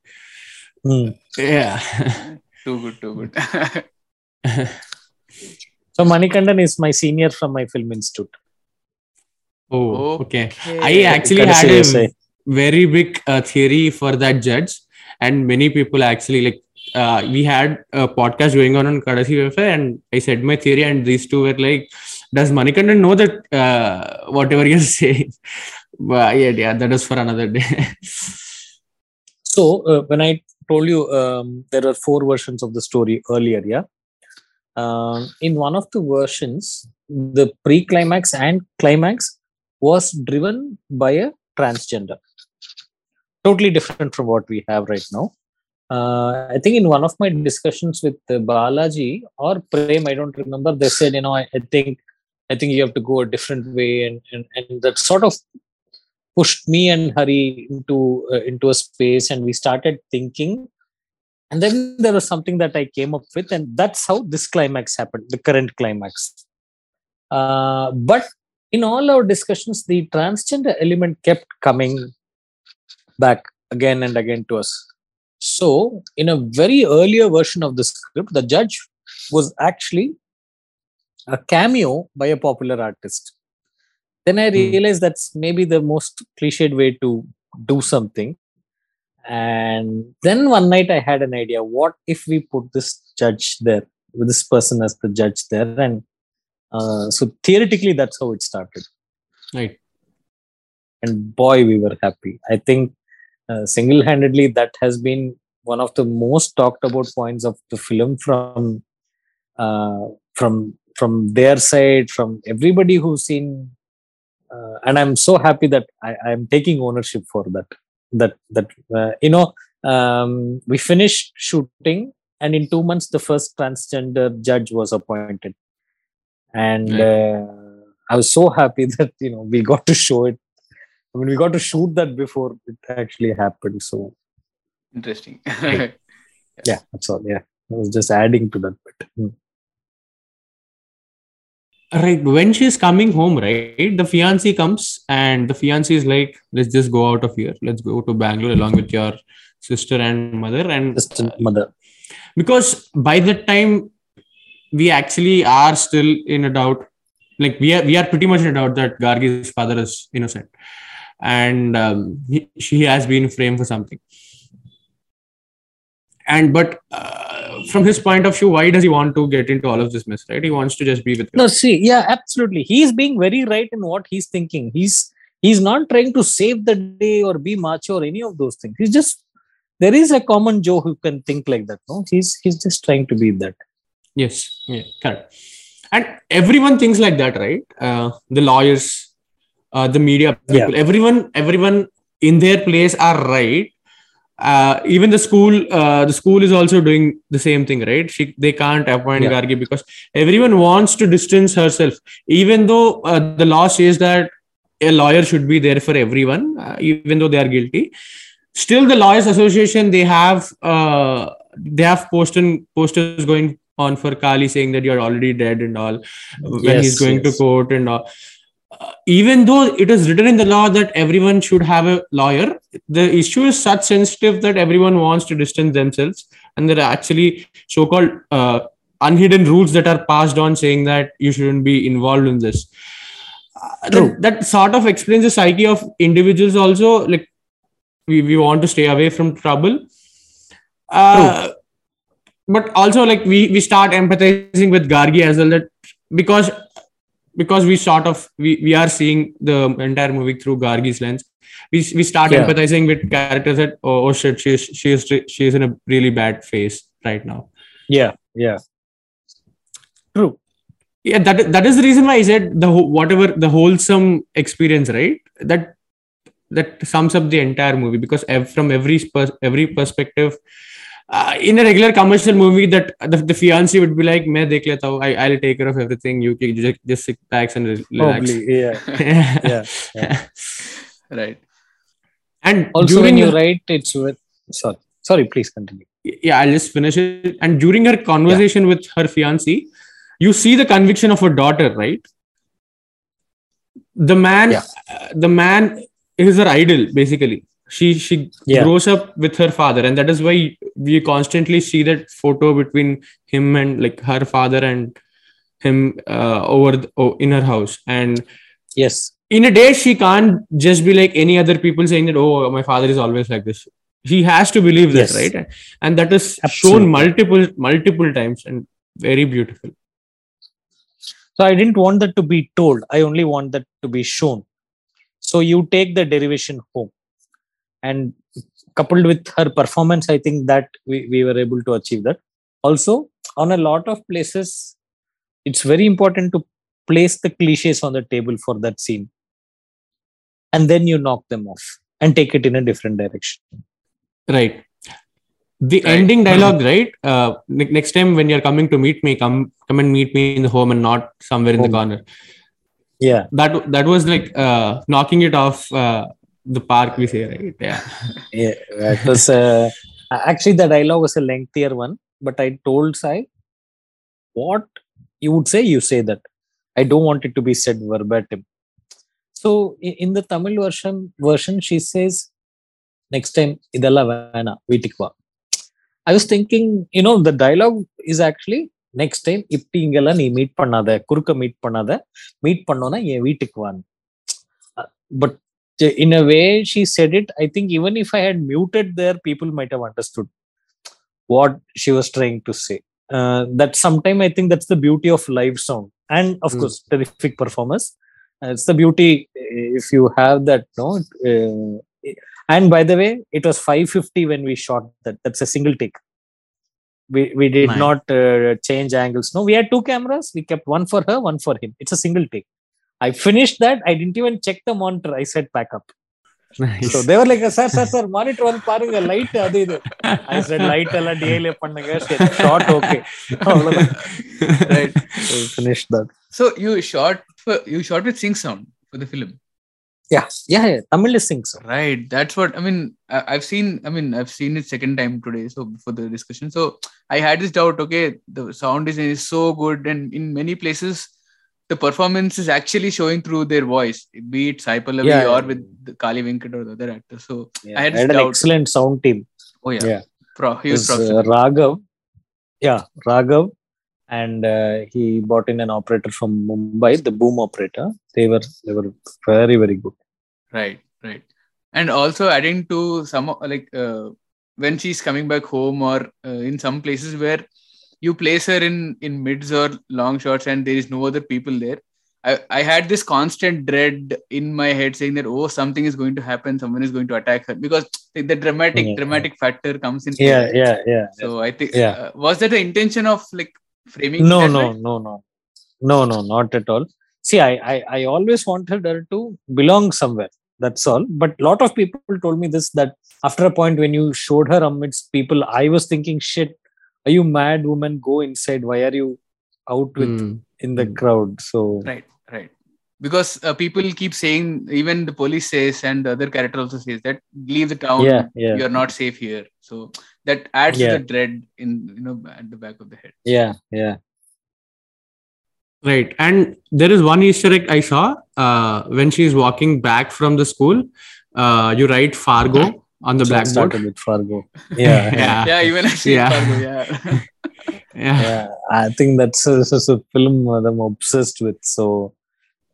Hmm. Yeah. too good too good so manikandan is my senior from my film institute oh, okay. Okay. I actually had a very big uh, theory for that judge, and many people actually like. Uh, we had a podcast going on on Kadaisi Vivasayi, and I said my theory, and these two were like, "Does Manikandan know that uh, whatever you're saying?" But yeah, yeah, that is for another day. so uh, when i told you um, there are four versions of the story earlier yeah um, in one of the versions the pre-climax and climax was driven by a transgender totally different from what we have right now uh, i think in one of my discussions with uh, balaji or prem i don't remember they said you know i, I think i think you have to go a different way and and, and that sort of pushed me and Hari into uh, into a space, and we started thinking. And then there was something that I came up with, and that's how this climax happened, the current climax. Uh, but in all our discussions, the transgender element kept coming back again and again to us. So, in a very earlier version of the script, the judge was actually a cameo by a popular artist. Then I Hmm. realized that's maybe the most cliched way to do something. And then one night I had an idea what if we put this judge there, with this person as the judge there? And uh, so theoretically, that's how it started Right. and boy we were happy i think uh, single-handedly that has been one of the most talked about points of the film from uh, from from their side from everybody who's seen uh, and i'm so happy that i i'm taking ownership for that that that uh, you know um, we finished shooting and in 2 months the first transgender judge was appointed and uh, i was so happy that you know we got to show it I mean, we got to shoot that before it actually happened. So Interesting. yeah, that's all. Yeah, I was just adding to that bit. Right when she's coming home right the fiancé comes and the fiancé is like let's just go out of here. Let's go to bangalore along with your sister and mother and a mother. because by that time we actually are still in a doubt. Like we are we are pretty much in a doubt that gargi's father is innocent. And um, he, she has been framed for something. And but uh, from his point of view why does he want to get into all of this mess right he wants to just be with No, see, yeah, absolutely. He's being very right in what he's thinking. He's he's not trying to save the day or be macho or any of those things. He's just there is a common Joe who can think like that. No, he's he's just trying to be that. Yes, yeah, correct. And everyone thinks like that, right? Uh, the lawyers, uh, the media people, everyone, everyone in their place are right. Uh, even the school, uh, the school is also doing the same thing, right? She, they can't appoint Yeah. Gargi because everyone wants to distance herself, even though uh, the law says that a lawyer should be there for everyone, uh, even though they are guilty. Still, the lawyers association they have uh, they have posted posters going on for Kali saying that you're already dead and all when Yes, he's going yes. to court and all. Uh, even though it is written in the law that everyone should have a lawyer, the issue is such sensitive that everyone wants to distance themselves, and there are actually so-called uh, unhidden rules that are passed on saying that you shouldn't be involved in this. Uh, that, that sort of explains the psyche of individuals also. Like we, we want to stay away from trouble. Uh, but also like we we start empathizing with Gargi as well that because because we sort of we, we are seeing the entire movie through Gargi's lens. We, we start Yeah. empathizing with characters that oh, oh shit she's she's she's in a really bad phase right now. Yeah, yeah. True. Yeah, that that is the reason why I said the whatever the wholesome experience, right? That that sums up the entire movie because ev- from every pers- every perspective, uh, in a regular commercial movie that the, the fiance would be like main dekh leta I, i'll take care of everything you can just, just sit back and relax Probably, yeah. yeah. yeah. yeah right and also during when you write it's with sorry sorry please continue yeah i'll just finish it and during her conversation yeah. with her fiance you see the conviction of her daughter right the man yeah. uh, the man is her idol basically she she Yeah. grows up with her father, and that is why we constantly see that photo between him and like her father and him uh, over the, oh, in her house. And Yes. in a day, she can't just be like any other people saying that, oh, my father is always like this. he has to believe this, Yes. right? And that is Absolutely. shown multiple, multiple times and very beautiful. So I didn't want that to be told. I only want that to be shown. So you take the derivation home. And coupled with her performance, I think that we, we were able to achieve that. Also, on a lot of places, it's very important to place the cliches on the table for that scene. And then you knock them off and take it in a different direction. Right. The Right. ending dialogue, right? Uh, next time when you're coming to meet me, come come and meet me in the home and not somewhere in the corner. Yeah. That that was like uh, knocking it off uh, the park. We say, right? Yeah. Yeah. It was uh, actually the dialogue was a lengthier one, but I told Sai, what you would say, you say that. I don't want it to be said verbatim. So i- in the Tamil version, version she says, next time idella vena வீட்டுக்கு வா I was thinking, you know, the dialogue is actually next time இப்படி இங்கெல்லாம் நீ meet பண்ணாத குறுக்க meet பண்ணாத meet பண்ணோன்னா என் வீட்டுக்கு வான்னு but in a way she said it. I think even if i had muted there people might have understood what she was trying to say. Uh, that sometime i think that's the beauty of live sound and of Mm. course terrific performance Uh, it's the beauty uh, if you have that no uh, and by the way it was 550 when we shot that. That's a single take. We we did Nice. not uh, change angles. No we had two cameras. We kept one for her one for him. It's a single take i finished that i didn't even check the monitor i said pack up Nice. so they were like sir sir sir monitor வந்து பாருங்க light அது இது i said light எல்லாம் டிஏல பண்ணுங்க short okay அவ்வளவுதான் right. So we finished that So you shot for, you shot with sync sound for the film. yeah yeah, yeah. tamil is sync so Right. That's what I mean. I, I've seen. I mean, I've seen it second time today. So before the discussion, so I had this doubt. Okay, the sound design is so good, and in many places, the performance is actually showing through their voice, be it Sai Pallavi Yeah, or yeah. with Kali Venkat or the other actors. So yeah. I had I had an doubt. excellent sound team Oh yeah. Yeah. Pro, he was uh, raghav yeah raghav and uh, he brought in an operator from mumbai the boom operator they were they were very very good right right and also adding to some like uh, when she's coming back home or uh, in some places where you place her in in mids or long shots and there is no other people there. I, I had this constant dread in my head saying that oh something is going to happen someone is going to attack her because the, dramatic Yeah. dramatic factor comes in. Yeah play. yeah yeah. So i think Yeah. uh, was that the intention of like framing no no no no. No no not at all. See I, I i always wanted her to belong somewhere. That's all. But a lot of people told me this that after a point when you showed her amidst people i was thinking shit are you mad woman go inside why are you out with Mm. in the Mm. crowd so right right because uh, people keep saying even the police says and the other character also says that leave the town yeah yeah you're not safe here so that adds Yeah. to the dread in you know at the back of the head yeah yeah Right. And there is one Easter egg I saw uh, when she's walking back from the school. Uh, you write Fargo on the So it started blackboard. with fargo yeah yeah, Yeah. yeah even I Yeah. Fargo, yeah Yeah. yeah. i think that's a, that's a film that i'm obsessed with so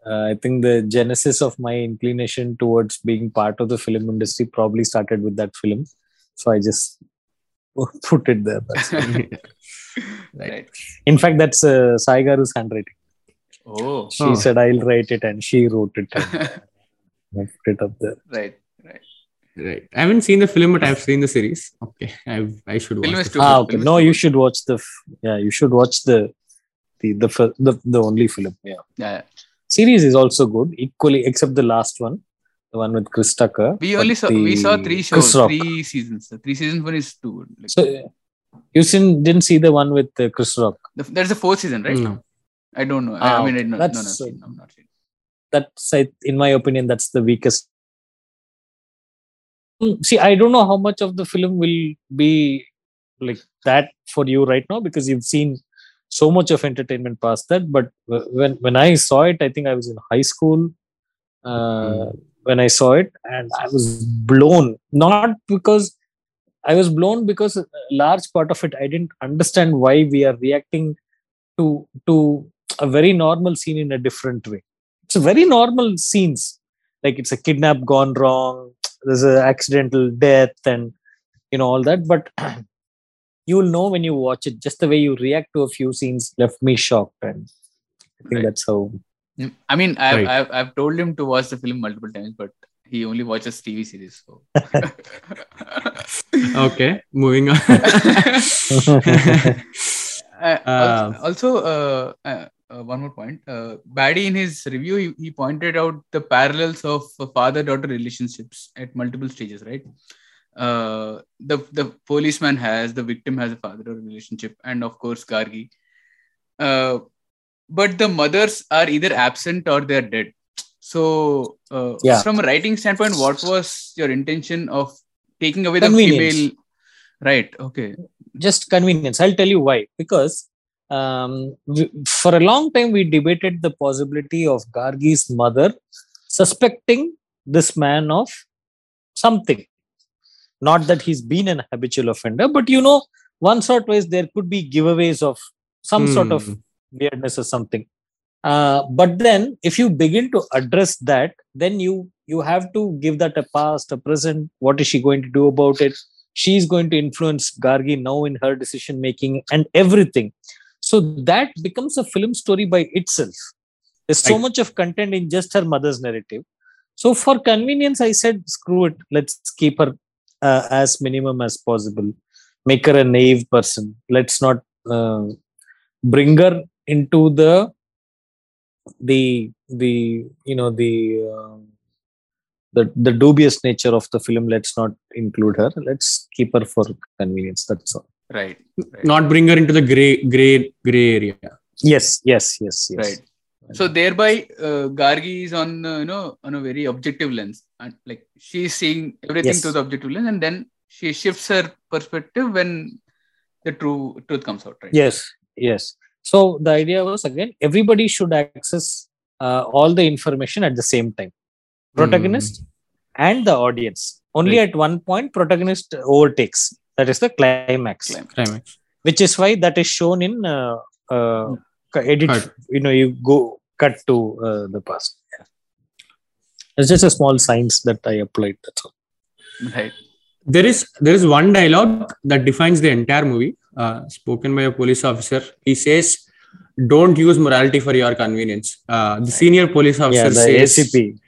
uh, i think the genesis of my inclination towards being part of the film industry probably started with that film so i just put it there That's all. right in fact that's uh, saigaru's handwriting oh she Oh. said i'll write it and she wrote it and I put it up there right Right. I haven't seen the film, but I've seen the series. Okay. I've, I should watch Film is the too film. ah okay Film no you should watch the f- yeah you should watch the the the fir- the, the only film yeah yeah series is also good equally except the last one the one with chris tucker we but only saw we the saw three Chris shows Rock. three seasons the three seasons one is too good like, so uh, you seen, didn't see the one with uh, chris rock the, there's a fourth season right No. I don't know I, Ah, I mean I okay. don't, no, That's, no, uh, seen, I'm not seen. that's I, in my opinion that's the weakest see i don't know how much of the film will be like that for you right now because you've seen so much of entertainment past that but when when i saw it i think i was in high school uh, when i saw it and i was blown. Not because i was blown because a large part of it i didn't understand why we are reacting to to a very normal scene in a different way. It's a very normal scenes. Like it's a kidnap gone wrong there's an accidental death and you know all that but you will know when you watch it just the way you react to a few scenes left me shocked and i think Right. that's how Mm, I mean, I've, Right. I've, I've told him to watch the film multiple times, but he only watches TV series. So. Okay. Moving on. Uh, Uh, also, also uh, uh, one more point. Uh, Baddy, in his review, he, he pointed out the parallels of father-daughter relationships at multiple stages. Right, uh, the the policeman has, the victim has a father-daughter relationship, and of course, Gargi. Uh, but the mothers are either absent or they're dead. So, uh, Yeah. from a writing standpoint, what was your intention of taking away the female? Right. Okay. just convenience i'll tell you why because um, for a long time we debated the possibility of gargi's mother suspecting this man of something. Not that he's been an habitual offender but you know once or twice there could be giveaways of some sort of Hmm. weirdness or something. Uh, but then if you begin to address that then you you have to give that a past a present. What is she going to do about it? She's going to influence gargi now in her decision making and everything so that becomes a film story by itself. There's so much of content in just her mother's narrative. So for convenience i said screw it. Let's keep her uh, as minimum as possible. Make her a naive person. Let's not uh, bring her into the the the you know the uh, the the dubious nature of the film. Let's not include her. Let's keep her for convenience. That's all Right. Not bring her into the gray gray gray area. yes yes yes yes Right. So thereby, uh, Gargi is on uh, you know on a very objective lens, and like she's seeing everything Yes. through the objective lens, and then she shifts her perspective when the true truth comes out. Right. yes yes so the idea was again everybody should access uh, all the information at the same time protagonist and the audience only Right. at one point protagonist overtakes that is the climax Climax. Climax. which is why that is shown in uh, uh, edit Cut. you know you go cut to uh, the past yeah. it's just a small science that i applied that's all Right. there is there is one dialogue that defines the entire movie uh, spoken by a police officer he says don't use morality for your convenience uh, the senior police officer yeah officer the says acp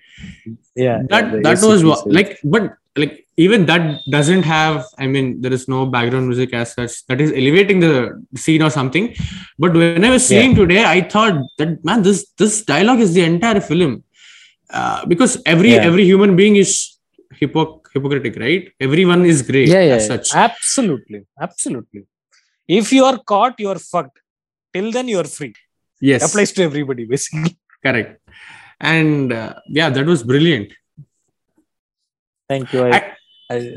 yeah that yeah, that was ACP what, says- like but like even that doesn't have i mean there is no background music as such that is elevating the scene or something. But when i was Yeah. seeing today i thought that man this this dialogue is the entire film. Uh, because every Yeah. every human being is hypoc- hypocritic right? Everyone is great yeah, yeah, as yeah. such. Absolutely. Absolutely. If you are caught you are fucked. Till then you are free. Yes. Applies to everybody basically. Correct. And uh, yeah that was brilliant. Thank you. I, I- I,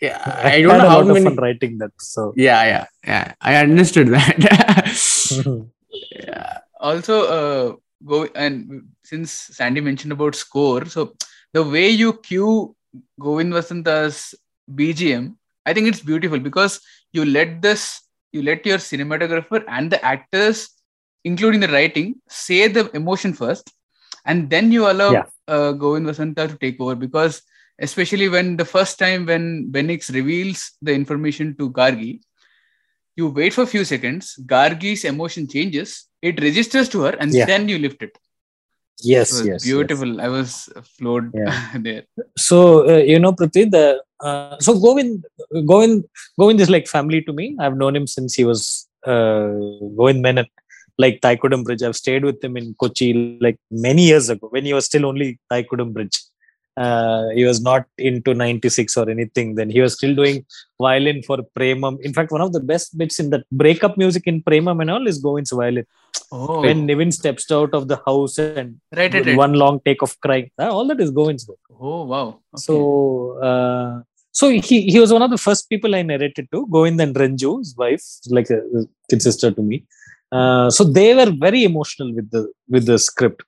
yeah I i don't had know how lot many fun writing that so yeah yeah yeah i understood that yeah. Also, uh, go and since Sandy mentioned about score, so the way you cue Govind Vasantha's BGM, I think it's beautiful because you let this, you let your cinematographer and the actors, including the writing, say the emotion first, and then you allow Yeah. uh, Govind Vasantha to take over because especially when the first time when Benix reveals the information to Gargi, you wait for a few seconds, Gargi's emotion changes, it registers to her, and Yeah. then you lift it. yes It yes yes. beautiful. I was floored Yeah. there. so uh, you know Prithvi, the uh, so Govind Govind Govind is like family to me i've known him since he was uh, Govind Menon like Thaikudam Bridge i've stayed with him in kochi like many years ago when he was still only Thaikudam Bridge uh, he was not into 96 or anything then he was still doing violin for Premam in fact one of the best bits in that breakup music in Premam and all is Govind's violin Oh, when Nivin steps out of the house and right, right, right. one long take of crying uh, all that is Govind's work Oh, wow. Okay. so, uh, so he, he was one of the first people I narrated to. Govind and Ranju, his wife, like a kid sister to me. Uh, so they were very emotional with the with the script.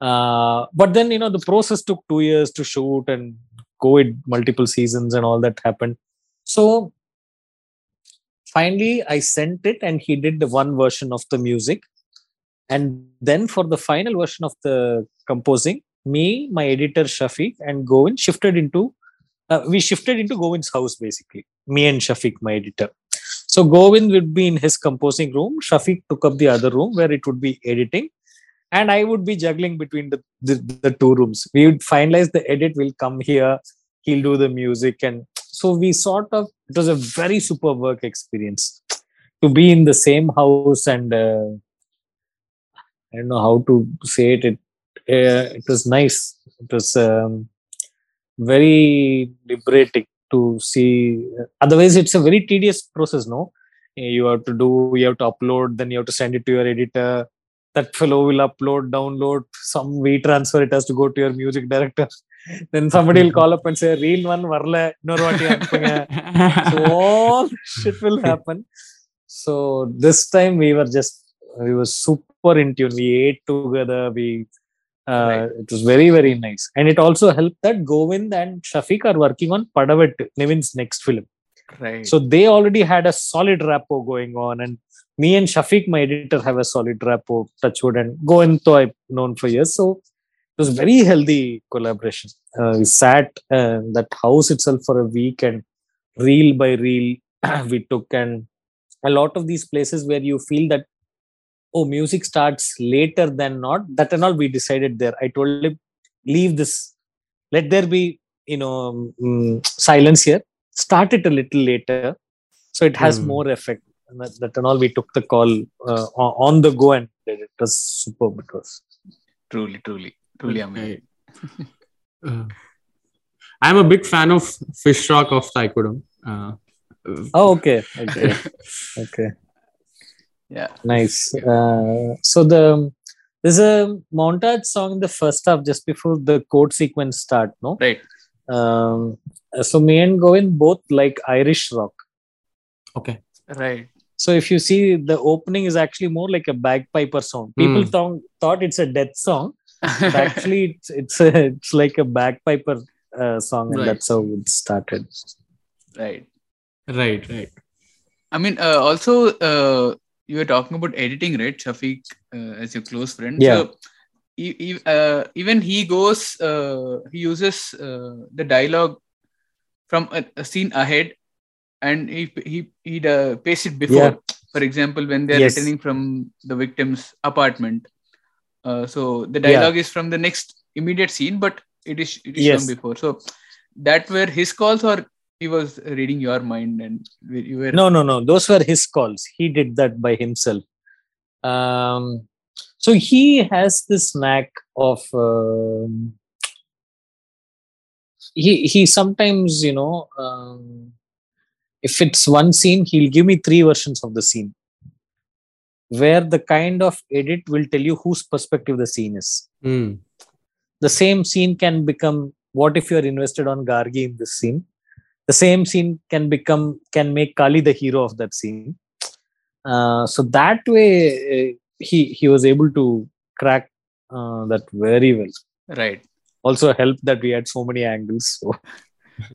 Uh, but then you know the process took two years to shoot and COVID multiple seasons and all that happened. So finally I sent it and he did the one version of the music. And then for the final version of the composing, me, my editor Shafiq, and Govind shifted into uh, we shifted into Govind's house basically. Me and Shafiq, my editor. So Govind would be in his composing room. Shafiq took up the other room where it would be editing, and I would be juggling between the the, the two rooms. We would finalize the edit. We'll come here. He'll do the music, and so we sort of. It was a very super work experience to be in the same house and. Uh, I don't know how to say it. It uh, it was nice. It was um, very liberating to see. Otherwise, it's a very tedious process. No, you have to do. You have to upload. Then you have to send it to your editor that fellow will upload, download, some V transfer, it has to go to your music director. then somebody will call up and say, Real one, varla, so all shit will happen. So this time we were just, we were super in tune. We ate together. We, uh, right. it was very, very nice. And it also helped that Govind and Shafiq are working on Padavettu, Nivin's next film. Right. So they already had a solid rapport going on and me and Shafiq, my editor, have a solid rapport. Touchwood and though I've known for years, so it was very healthy collaboration. Uh, we sat uh, that house itself for a week, and reel by reel we took, and a lot of these places where you feel that oh music starts later than not that and all we decided there i told him leave this let there be you know mm, silence here start it a little later so it has Hmm. more effect and that, that and all we took the call uh, on on the go and did it. it was superb it was truly, truly, truly amazing. Uh, I'm a big fan of Fish Rock of Thaikudam. Uh, oh okay okay okay Yeah. nice uh, so the there's a montage song in the first half just before the court sequence start no Right. um, so me and Govind both like Irish rock. okay. Right. So if you see the opening is actually more like a bagpiper song. People Hmm. thought thought it's a death song, but actually it's it's a, it's like a bagpiper uh, song, and Right. that's how it started. right. Right. Right. I mean, uh, also, uh, you were talking about editing, right? Shafiq uh, as your close friend. Yeah. So, e- e- uh, even he goes, uh, he uses uh, the dialogue from a, a scene ahead and he he he uh, pastes it before. Yeah. For example, when they're Yes. returning from the victim's apartment. Uh, so the Yeah. dialogue is from the next immediate scene, but it is it is Yes. from before. So that were his calls, or he was reading your mind, and you were No, no, no. Those were his calls. He did that by himself. Um, so he has this knack of um, he he sometimes you know um, if it's one scene he'll give me three versions of the scene where the kind of edit will tell you whose perspective the scene is. Hmm. the same scene can become what if you're invested on gargi in this scene? The same scene can become can make kali the hero of that scene. Uh, so that way uh, he he was able to crack uh, that very well. Right. also helped that we had so many angles so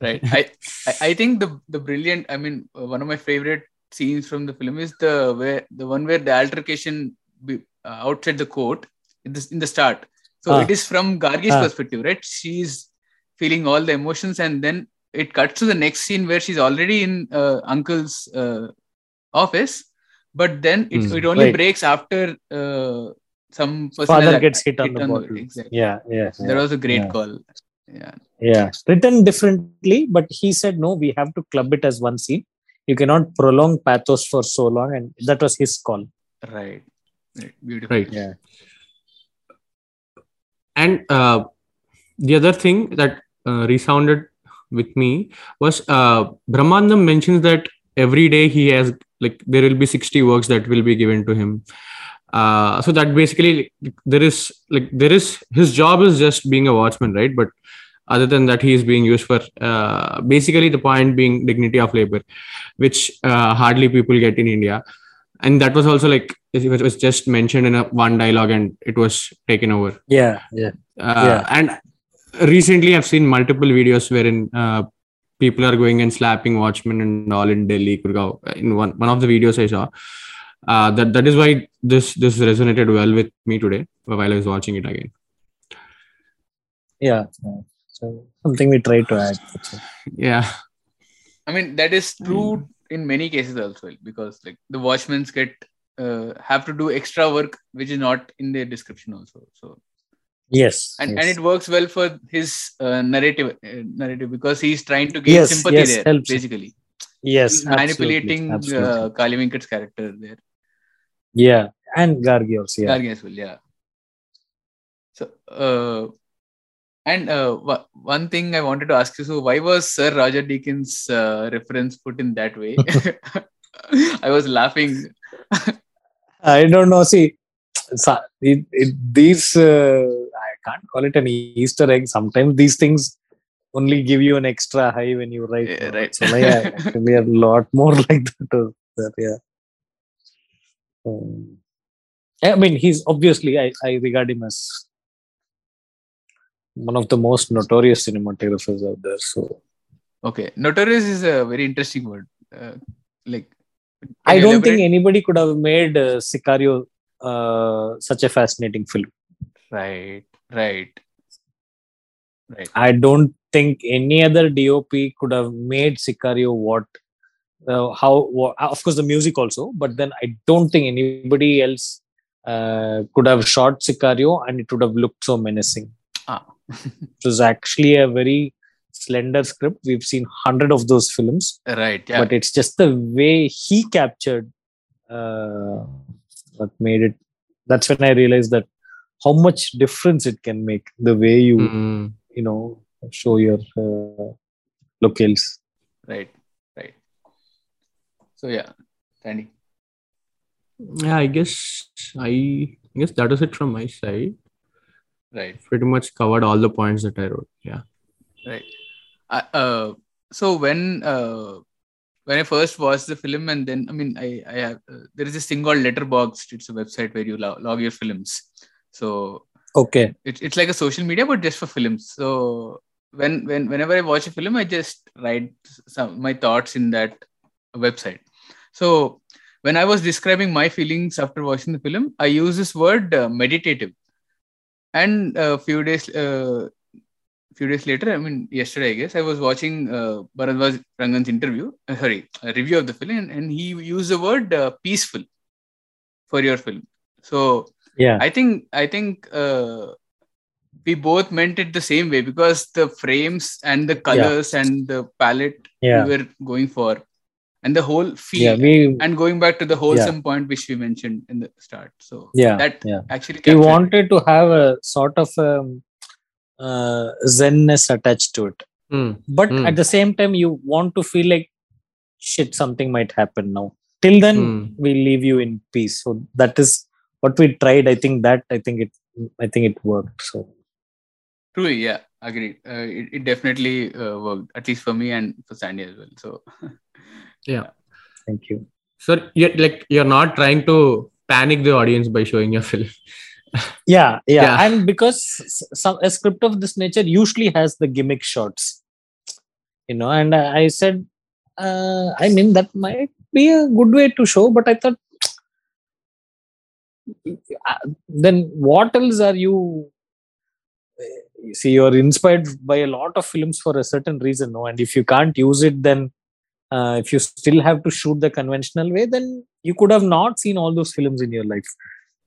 right I, I think the the brilliant i mean uh, one of my favorite scenes from the film is the where the one where the altercation be, uh, outside the court in the, in the start so Ah. it is from gargi's Ah. perspective right she's feeling all the emotions and then it cuts to the next scene where she's already in uh, uncle's uh, office but then it, Hmm. it only Right. breaks after uh, some person father gets hit on the on the- bottle exactly. yeah yeah yeah, was a great yeah. call yeah. Yeah written differently but he said no we have to club it as one scene. You cannot prolong pathos for so long and that was his call. Right. Right. Beautiful. Right. yeah. And uh, the other thing that uh, resounded with me was uh, Brahmanandam mentions that every day he has like there will be 60 works that will be given to him. Uh, so that basically there is like there is his job is just being a watchman, right? But other than that, he is being used for uh, basically the point being dignity of labor, which uh, hardly people get in India. And that was also like it was- just mentioned in a one dialogue, and it was taken over. yeah yeah Uh, Yeah. And recently, I've seen multiple videos wherein uh, people are going and slapping watchmen and all in Delhi, Gurgaon. In one one of the videos I saw, uh, that that is why this this resonated well with me today while I was watching it again. yeah. So something we try to add. Yeah, I mean that is true in many cases also because like the watchmen get uh, have to do extra work which is not in their description also. So yes and yes. and it works well for his uh, narrative uh, narrative because he's trying to gain Yes, sympathy yes, there helps. basically. yes he's manipulating absolutely. uh, Kali Venkat's character there. yeah and gargi also yeah Gargi as well, yeah. So uh, and uh, w- one thing I wanted to ask you: so why was Sir Roger Deakins uh, reference put in that way? I was laughing. I don't know. See, it, it, these uh, I can't call it an Easter egg. Sometimes these things only give you an extra high when you write. Yeah, no? right. So yeah, actually a lot more like that. uh, that yeah. Um, I mean, he's obviously I, I regard him as one of the most notorious cinematographers out there. So Okay, notorious is a very interesting word. Uh, like, I don't think anybody could have made uh, Sicario uh, such a fascinating film. Right, right, right. I don't think any other DOP could have made Sicario what, uh, how, of course, the music also, but then I don't think anybody else uh, could have shot Sicario and it would have looked so menacing. Ah. It was actually a very slender script. We've seen hundred of those films, Right, yeah. but it's just the way he captured uh, that made it. That's when I realized that how much difference it can make the way you Hmm. you know show your uh, locales right, right. So yeah, Sandy. Yeah, I guess I, I guess that was it from my side. Right. Pretty much covered all the points that I wrote. Yeah. right I, uh, so when uh, when i first watched the film and then i mean i i have uh, there is this thing called letterboxd it's a website where you lo- log your films so okay it's, it's like a social media but just for films so when when whenever i watch a film i just write some my thoughts in that website so when i was describing my feelings after watching the film i use this word uh, meditative and a few days uh, few days later i mean yesterday i guess i was watching uh, bharadwaj rangan's interview uh, sorry a review of the film and, and he used the word uh, peaceful for your film. So yeah. I think I think uh, we both meant it the same way because the frames and the colors and the palette yeah. we were going for, and the whole feel. yeah we and going back to the wholesome point which we mentioned in the start. So yeah that yeah actually we captured it. wanted to have a sort of um, uh, zenness attached to it Hmm. but Hmm. at the same time you want to feel like shit something might happen now till then Hmm. we leave you in peace so that is what we tried i think that i think it i think it worked so True, yeah, agreed. Uh, it, it definitely uh, worked, at least for me and for Sandy as well. So thank you So you're like you're not trying to panic the audience by showing your film. yeah, yeah Yeah. and because some a script of this nature usually has the gimmick shots you know and i, I said uh, i mean that might be a good way to show but i thought uh, then what else are you you see you're inspired by a lot of films for a certain reason no and if you can't use it then uh, if you still have to shoot the conventional way then you could have not seen all those films in your life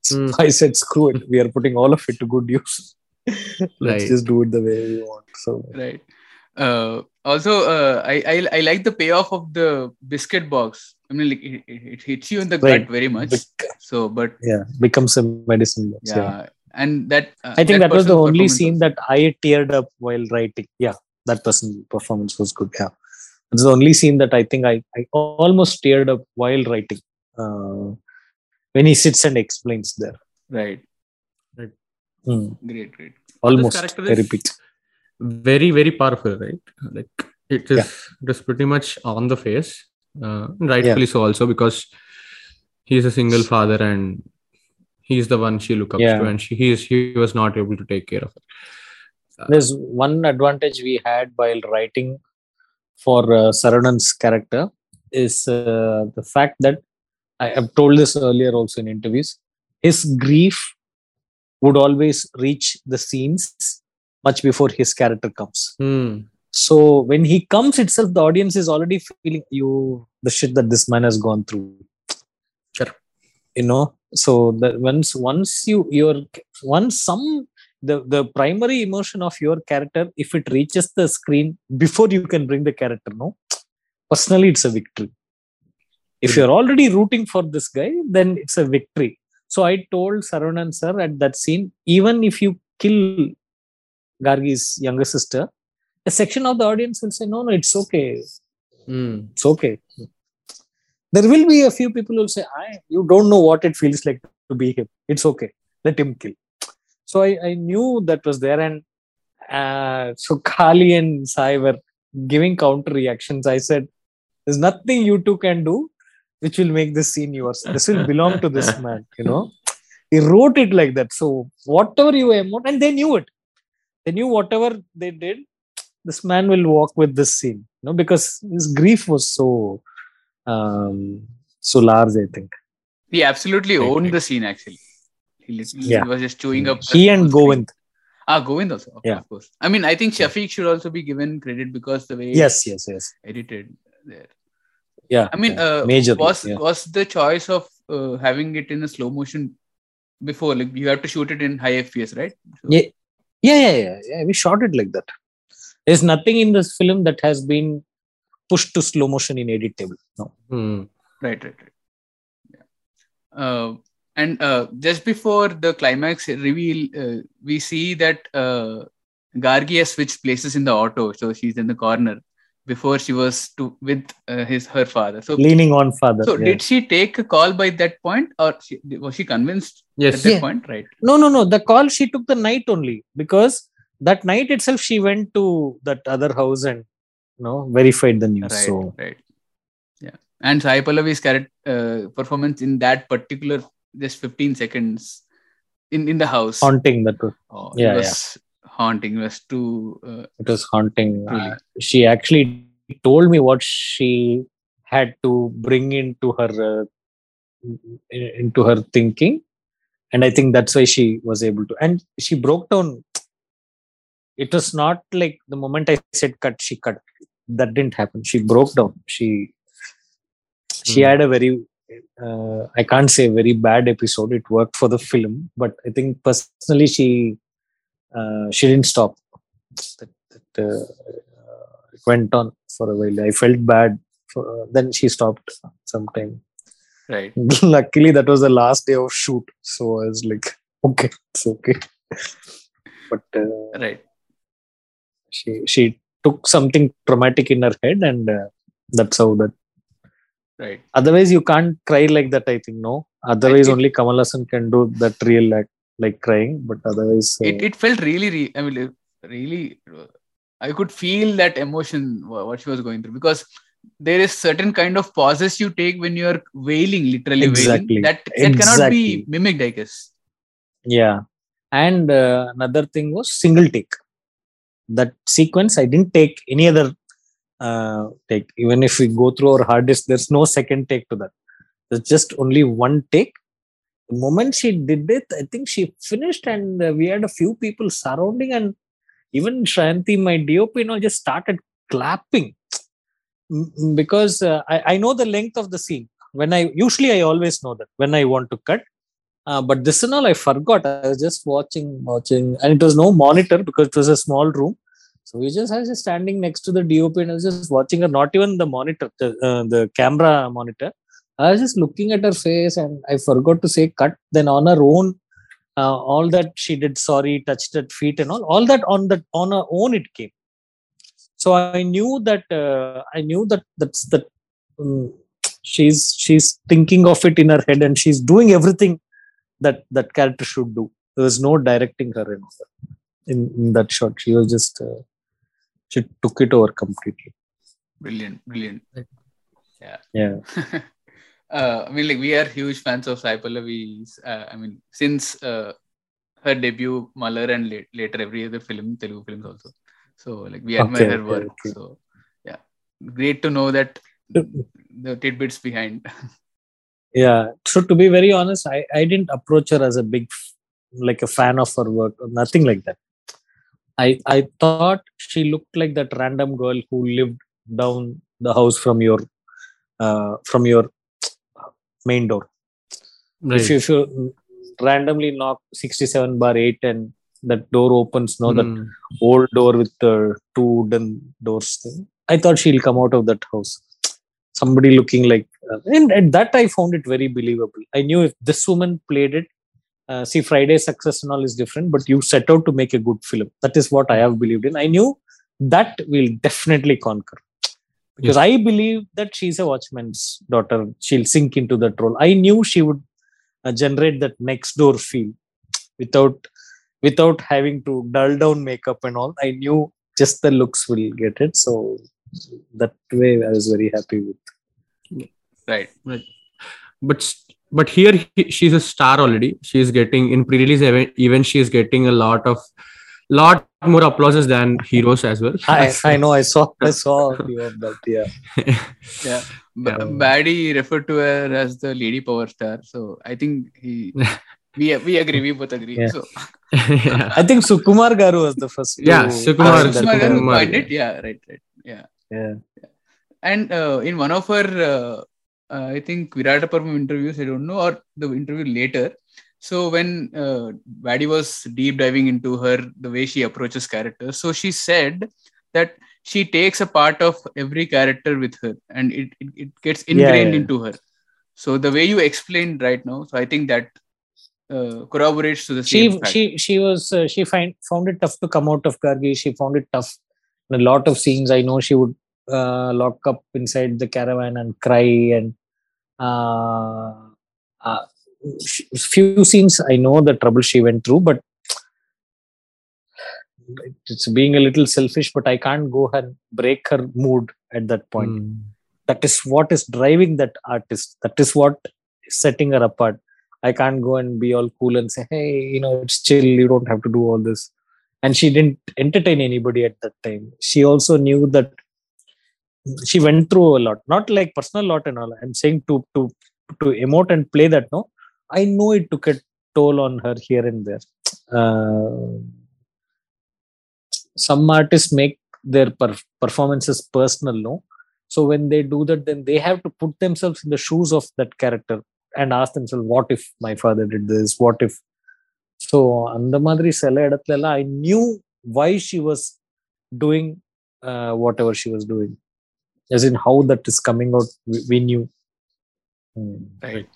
Hmm. I said, screw it. We are putting all of it to good use. Let's Right. just do it the way we want. So, right. Uh, also, uh, I, I I like the payoff of the biscuit box. I mean, like it, it, it hits you in the Right. gut very much. bec- So, but yeah, becomes a medicine. box, yeah, yeah. and that uh, I think that, was the only scene that I teared up while writing. Yeah, that person performance was good. Yeah. It's the only scene that I think I, I almost teared up while writing. Uh, when he sits and explains there. right. Hmm. Great, great. Almost. I repeat. Very, very powerful, right? Like it is, yeah. it is pretty much on the face. Uh, rightfully so also because he's a single father and he's the one she look up Yeah. to and she he is he was not able to take care of her. There's one advantage we had while writing for uh, Saravanan's character is uh, the fact that I have told this earlier also in interviews. His grief would always reach the scenes much before his character comes. Hmm. So when he comes itself, the audience is already feeling you the shit that this man has gone through. Sure. You know, so that once once you your once some the the primary emotion of your character, if it reaches the screen before you can bring the character, no, personally it's a victory. If you're already rooting for this guy, then it's a victory. So I told Saravanan sir at that scene, even if you kill Gargi's younger sister, a section of the audience will say, no, no, it's okay. Hmm. It's okay. There will be a few people who will say, I, you don't know what it feels like to be him. It's okay. Let him kill. So I, I knew that was there. And uh, so Kali and Sai were giving counter reactions. I said, there's nothing you two can do which will make this scene yours. This will belong to this man, you know. He wrote it like that. So whatever you emote, and they knew it. they knew whatever they did this man will walk with this scene you know because his grief was so um so large i think He absolutely owned right. the scene. Actually, he literally Yeah. was just chewing up. he and screen. govind Ah, Govind also. Of, Yeah. of course. I mean, I think Shafiq should also be given credit because the way yes yes yes edited there. yeah I mean, yeah. uh, majorly was yeah. was the choice of uh, having it in a slow motion before? Like you have to shoot it in high FPS, right? So- Yeah. yeah yeah yeah yeah we shot it like that there's nothing in this film that has been pushed to slow motion in edit table no Hmm. Right, right, right. Yeah. Uh, and uh, just before the climax reveal, uh, we see that uh, Gargi has switched places in the auto, so she's in the corner before she was to with uh, his her father. So, leaning on father so yeah. did she take a call by that point, or she, was she convinced Yes. at that Yeah. point? Right. no no no the call she took the night only because that night itself she went to that other house and you know verified the news Right. so Right. Yeah. And Sai Pallavi's character uh, performance in that particular just 15 seconds in in the house. haunting that was Oh, Yeah, it was haunting. It was too. Uh, it was haunting Truly. Uh, she actually told me what she had to bring into her uh, into her thinking and i think that's why she was able to and she broke down it was not like the moment i said cut she cut that didn't happen she broke down she she Hmm. had a very uh, i can't say very bad episode. It worked for the film but i think personally she uh, she didn't stop. That, that uh, it went on for a while. I felt bad for, then she stopped sometime. Right. luckily that was the last day of shoot. So i was like okay it's okay. But uh, Right. she she took something traumatic in her head and uh, that's how that Right. otherwise you can't cry like that i think no otherwise it- only kamal Haasan can do that real act like crying but otherwise uh, It, it felt really, re- I mean, really, I could feel that emotion, what she was going through, because there is certain kind of pauses you take when you are wailing, literally Exactly. wailing. That, that cannot be mimicked, I guess. yeah and uh, another thing was single take that sequence i didn't take any other uh, take. Even if we go through our hard disk there's no second take to that. There's just only one take. The moment she did it i think she finished and uh, we had a few people surrounding and even shanti my dop you know just started clapping. Because uh, I, I know the length of the scene. When i usually i always know that when i want to cut. Uh, but this and all I forgot. I was just watching, watching, and it was no monitor because it was a small room. So we just I was just standing next to the DOP and I was just watching her, not even the monitor, the, uh, the camera monitor. I was just looking at her face and I forgot to say cut. Then on her own, uh, all that she did, sorry, touched her feet and all, all that on that on her own it came. So I knew that uh, I knew that that's that um, she's she's thinking of it in her head and she's doing everything that that character should do. There was no directing her in in, in that shot. She was just uh, she took it over completely. Brilliant, brilliant. Yeah, Yeah. uh, I mean, like we are huge fans of Sai Pallavi's. Uh, I mean, since uh, her debut, Malar, and late, later every other film, Telugu films also. So, like we admire Okay, her okay, work. okay. So, yeah, great to know that the tidbits behind. yeah. So to be very honest, I I didn't approach her as a big like a fan of her work or nothing like that. I I thought she looked like that random girl who lived down the house from your uh, from your main door. Right. If you, if you randomly knock 67 bar 8 and that door opens, no, that Hmm. old door with the two wooden doors thing. I thought she'll come out of that house. Somebody looking like, uh, and at that I found it very believable. I knew if this woman played it, uh, see, Friday success and all is different, but you set out to make a good film. That is what I have believed in. I knew that will definitely conquer because I believe that she's a watchman's daughter. She'll sink into that role. I knew she would uh, generate that next door feel without without having to dull down makeup and all. I knew just the looks will get it. So that way, I was very happy with. right right. but but here he- she's a star already she's getting in pre-release event even she's getting a lot of lot more applauses than heroes as well. I, I know I saw I saw a few of that. Yeah. Yeah. Ba- Um, Baddy referred to her as the lady power star. So I think he we we agree, we both agree. Yeah. So yeah. I think Sukumar Garu was the first. Yeah, to Sukumar- coin that Sukumar Garu term. Sukumar, coined it. Yeah, right, right. Yeah. Yeah. And uh, in one of her, uh, uh, I think Virataparvam interviews, I don't know, or the interview later. So when uh, Vadi was deep diving into her, the way she approaches characters, so she said that she takes a part of every character with her, and it it, it gets ingrained yeah. into her. So the way you explained right now, so I think that uh, corroborates to the same She fact. she she was uh, she find found it tough to come out of Gargi. She found it tough. In a lot of scenes, I know she would uh, lock up inside the caravan and cry and uh, uh, few scenes I know the trouble she went through, but it's being a little selfish. But I can't go and break her mood at that point. Mm. That is what is driving that artist. That is what is setting her apart. I can't go and be all cool and say, "Hey, you know, it's chill. You don't have to do all this." And she didn't entertain anybody at that time. She also knew that she went through a lot, not like personal lot and all. I'm saying to to to emote and play that. No, I know it took a toll on her here and there. Uh, some artists make their per- performances personal, no. So when they do that, then they have to put themselves in the shoes of that character and ask themselves, what if my father did this? What if? So அந்த மாதிரி சில இடத்துல எல்லாம் I knew why she was doing uh, whatever she was doing. as in how that is coming out, we, knew. Hmm. Right.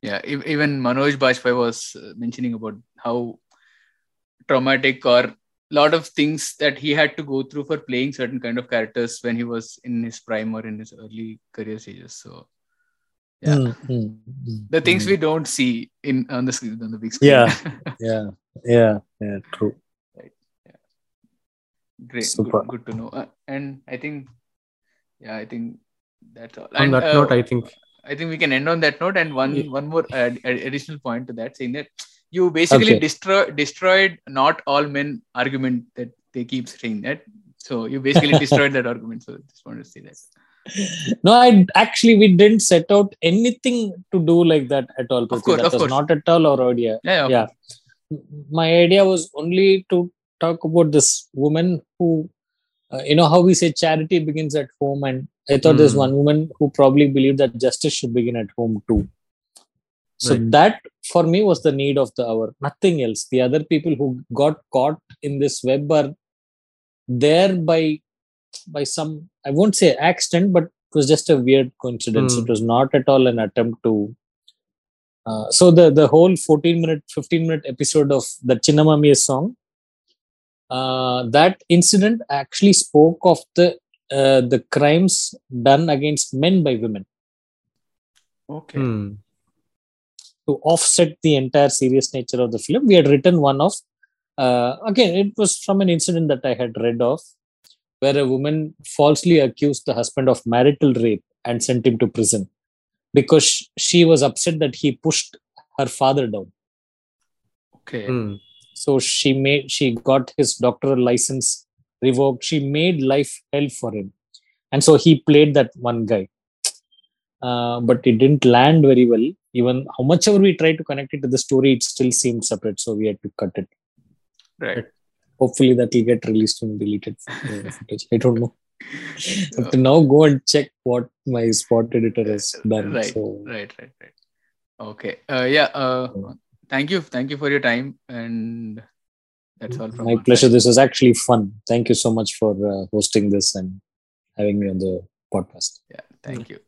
Yeah. ev- Even Manoj Bajpayee was uh, mentioning about how traumatic or lot of things that he had to go through for playing certain kind of characters when he was in his prime or in his early career stages. So Yeah. Hmm, hmm, hmm, the things hmm. we don't see in on the screen on the big screen. Yeah. yeah, yeah, yeah, true. Great. Super. Good, good to know. Uh, and I think, yeah, I think that's all. On And, that uh, note, I think I think we can end on that note. And one Yeah. one more ad- ad- additional point to that, saying that you basically Okay. destroy destroyed not all men argument that they keep saying that. So you basically destroyed that argument. So just wanted to say that. No, I actually we didn't set out anything to do like that at all. Prithvi. course, that of was course. not at all our idea. Yeah. Yeah. My idea was only to talk about this woman who, uh, you know, how we say charity begins at home, and I thought there's Hmm. one woman who probably believed that justice should begin at home too. So Right. that for me was the need of the hour, nothing else. The other people who got caught in this web are there by by some I won't say accident, but it was just a weird coincidence. Hmm. It was not at all an attempt to. Uh, so the the whole 14 minute, 15 minute episode of the Chinnamamiya song, uh, that incident actually spoke of the uh, the crimes done against men by women Okay. hmm. to offset the entire serious nature of the film. We had written one of uh, again. It was from an incident that I had read of, where a woman falsely accused the husband of marital rape and sent him to prison because she was upset that he pushed her father down. Okay. Hmm. So she made she got his doctoral license revoked. She made life hell for him, and so he played that one guy. Uh, but it didn't land very well. Even how much ever we tried to connect it to the story, it still seemed separate. So we had to cut it. Right. Hopefully that will get released and deleted uh, footage. I don't know. I have to now go and check what my spot editor has done. Right. So Right. Right. Right. Okay. Uh, yeah. Uh, thank you. Thank you for your time. And that's all from my pleasure. side. This was actually fun. Thank you so much for uh, hosting this and having me on the podcast. Yeah. Thank you.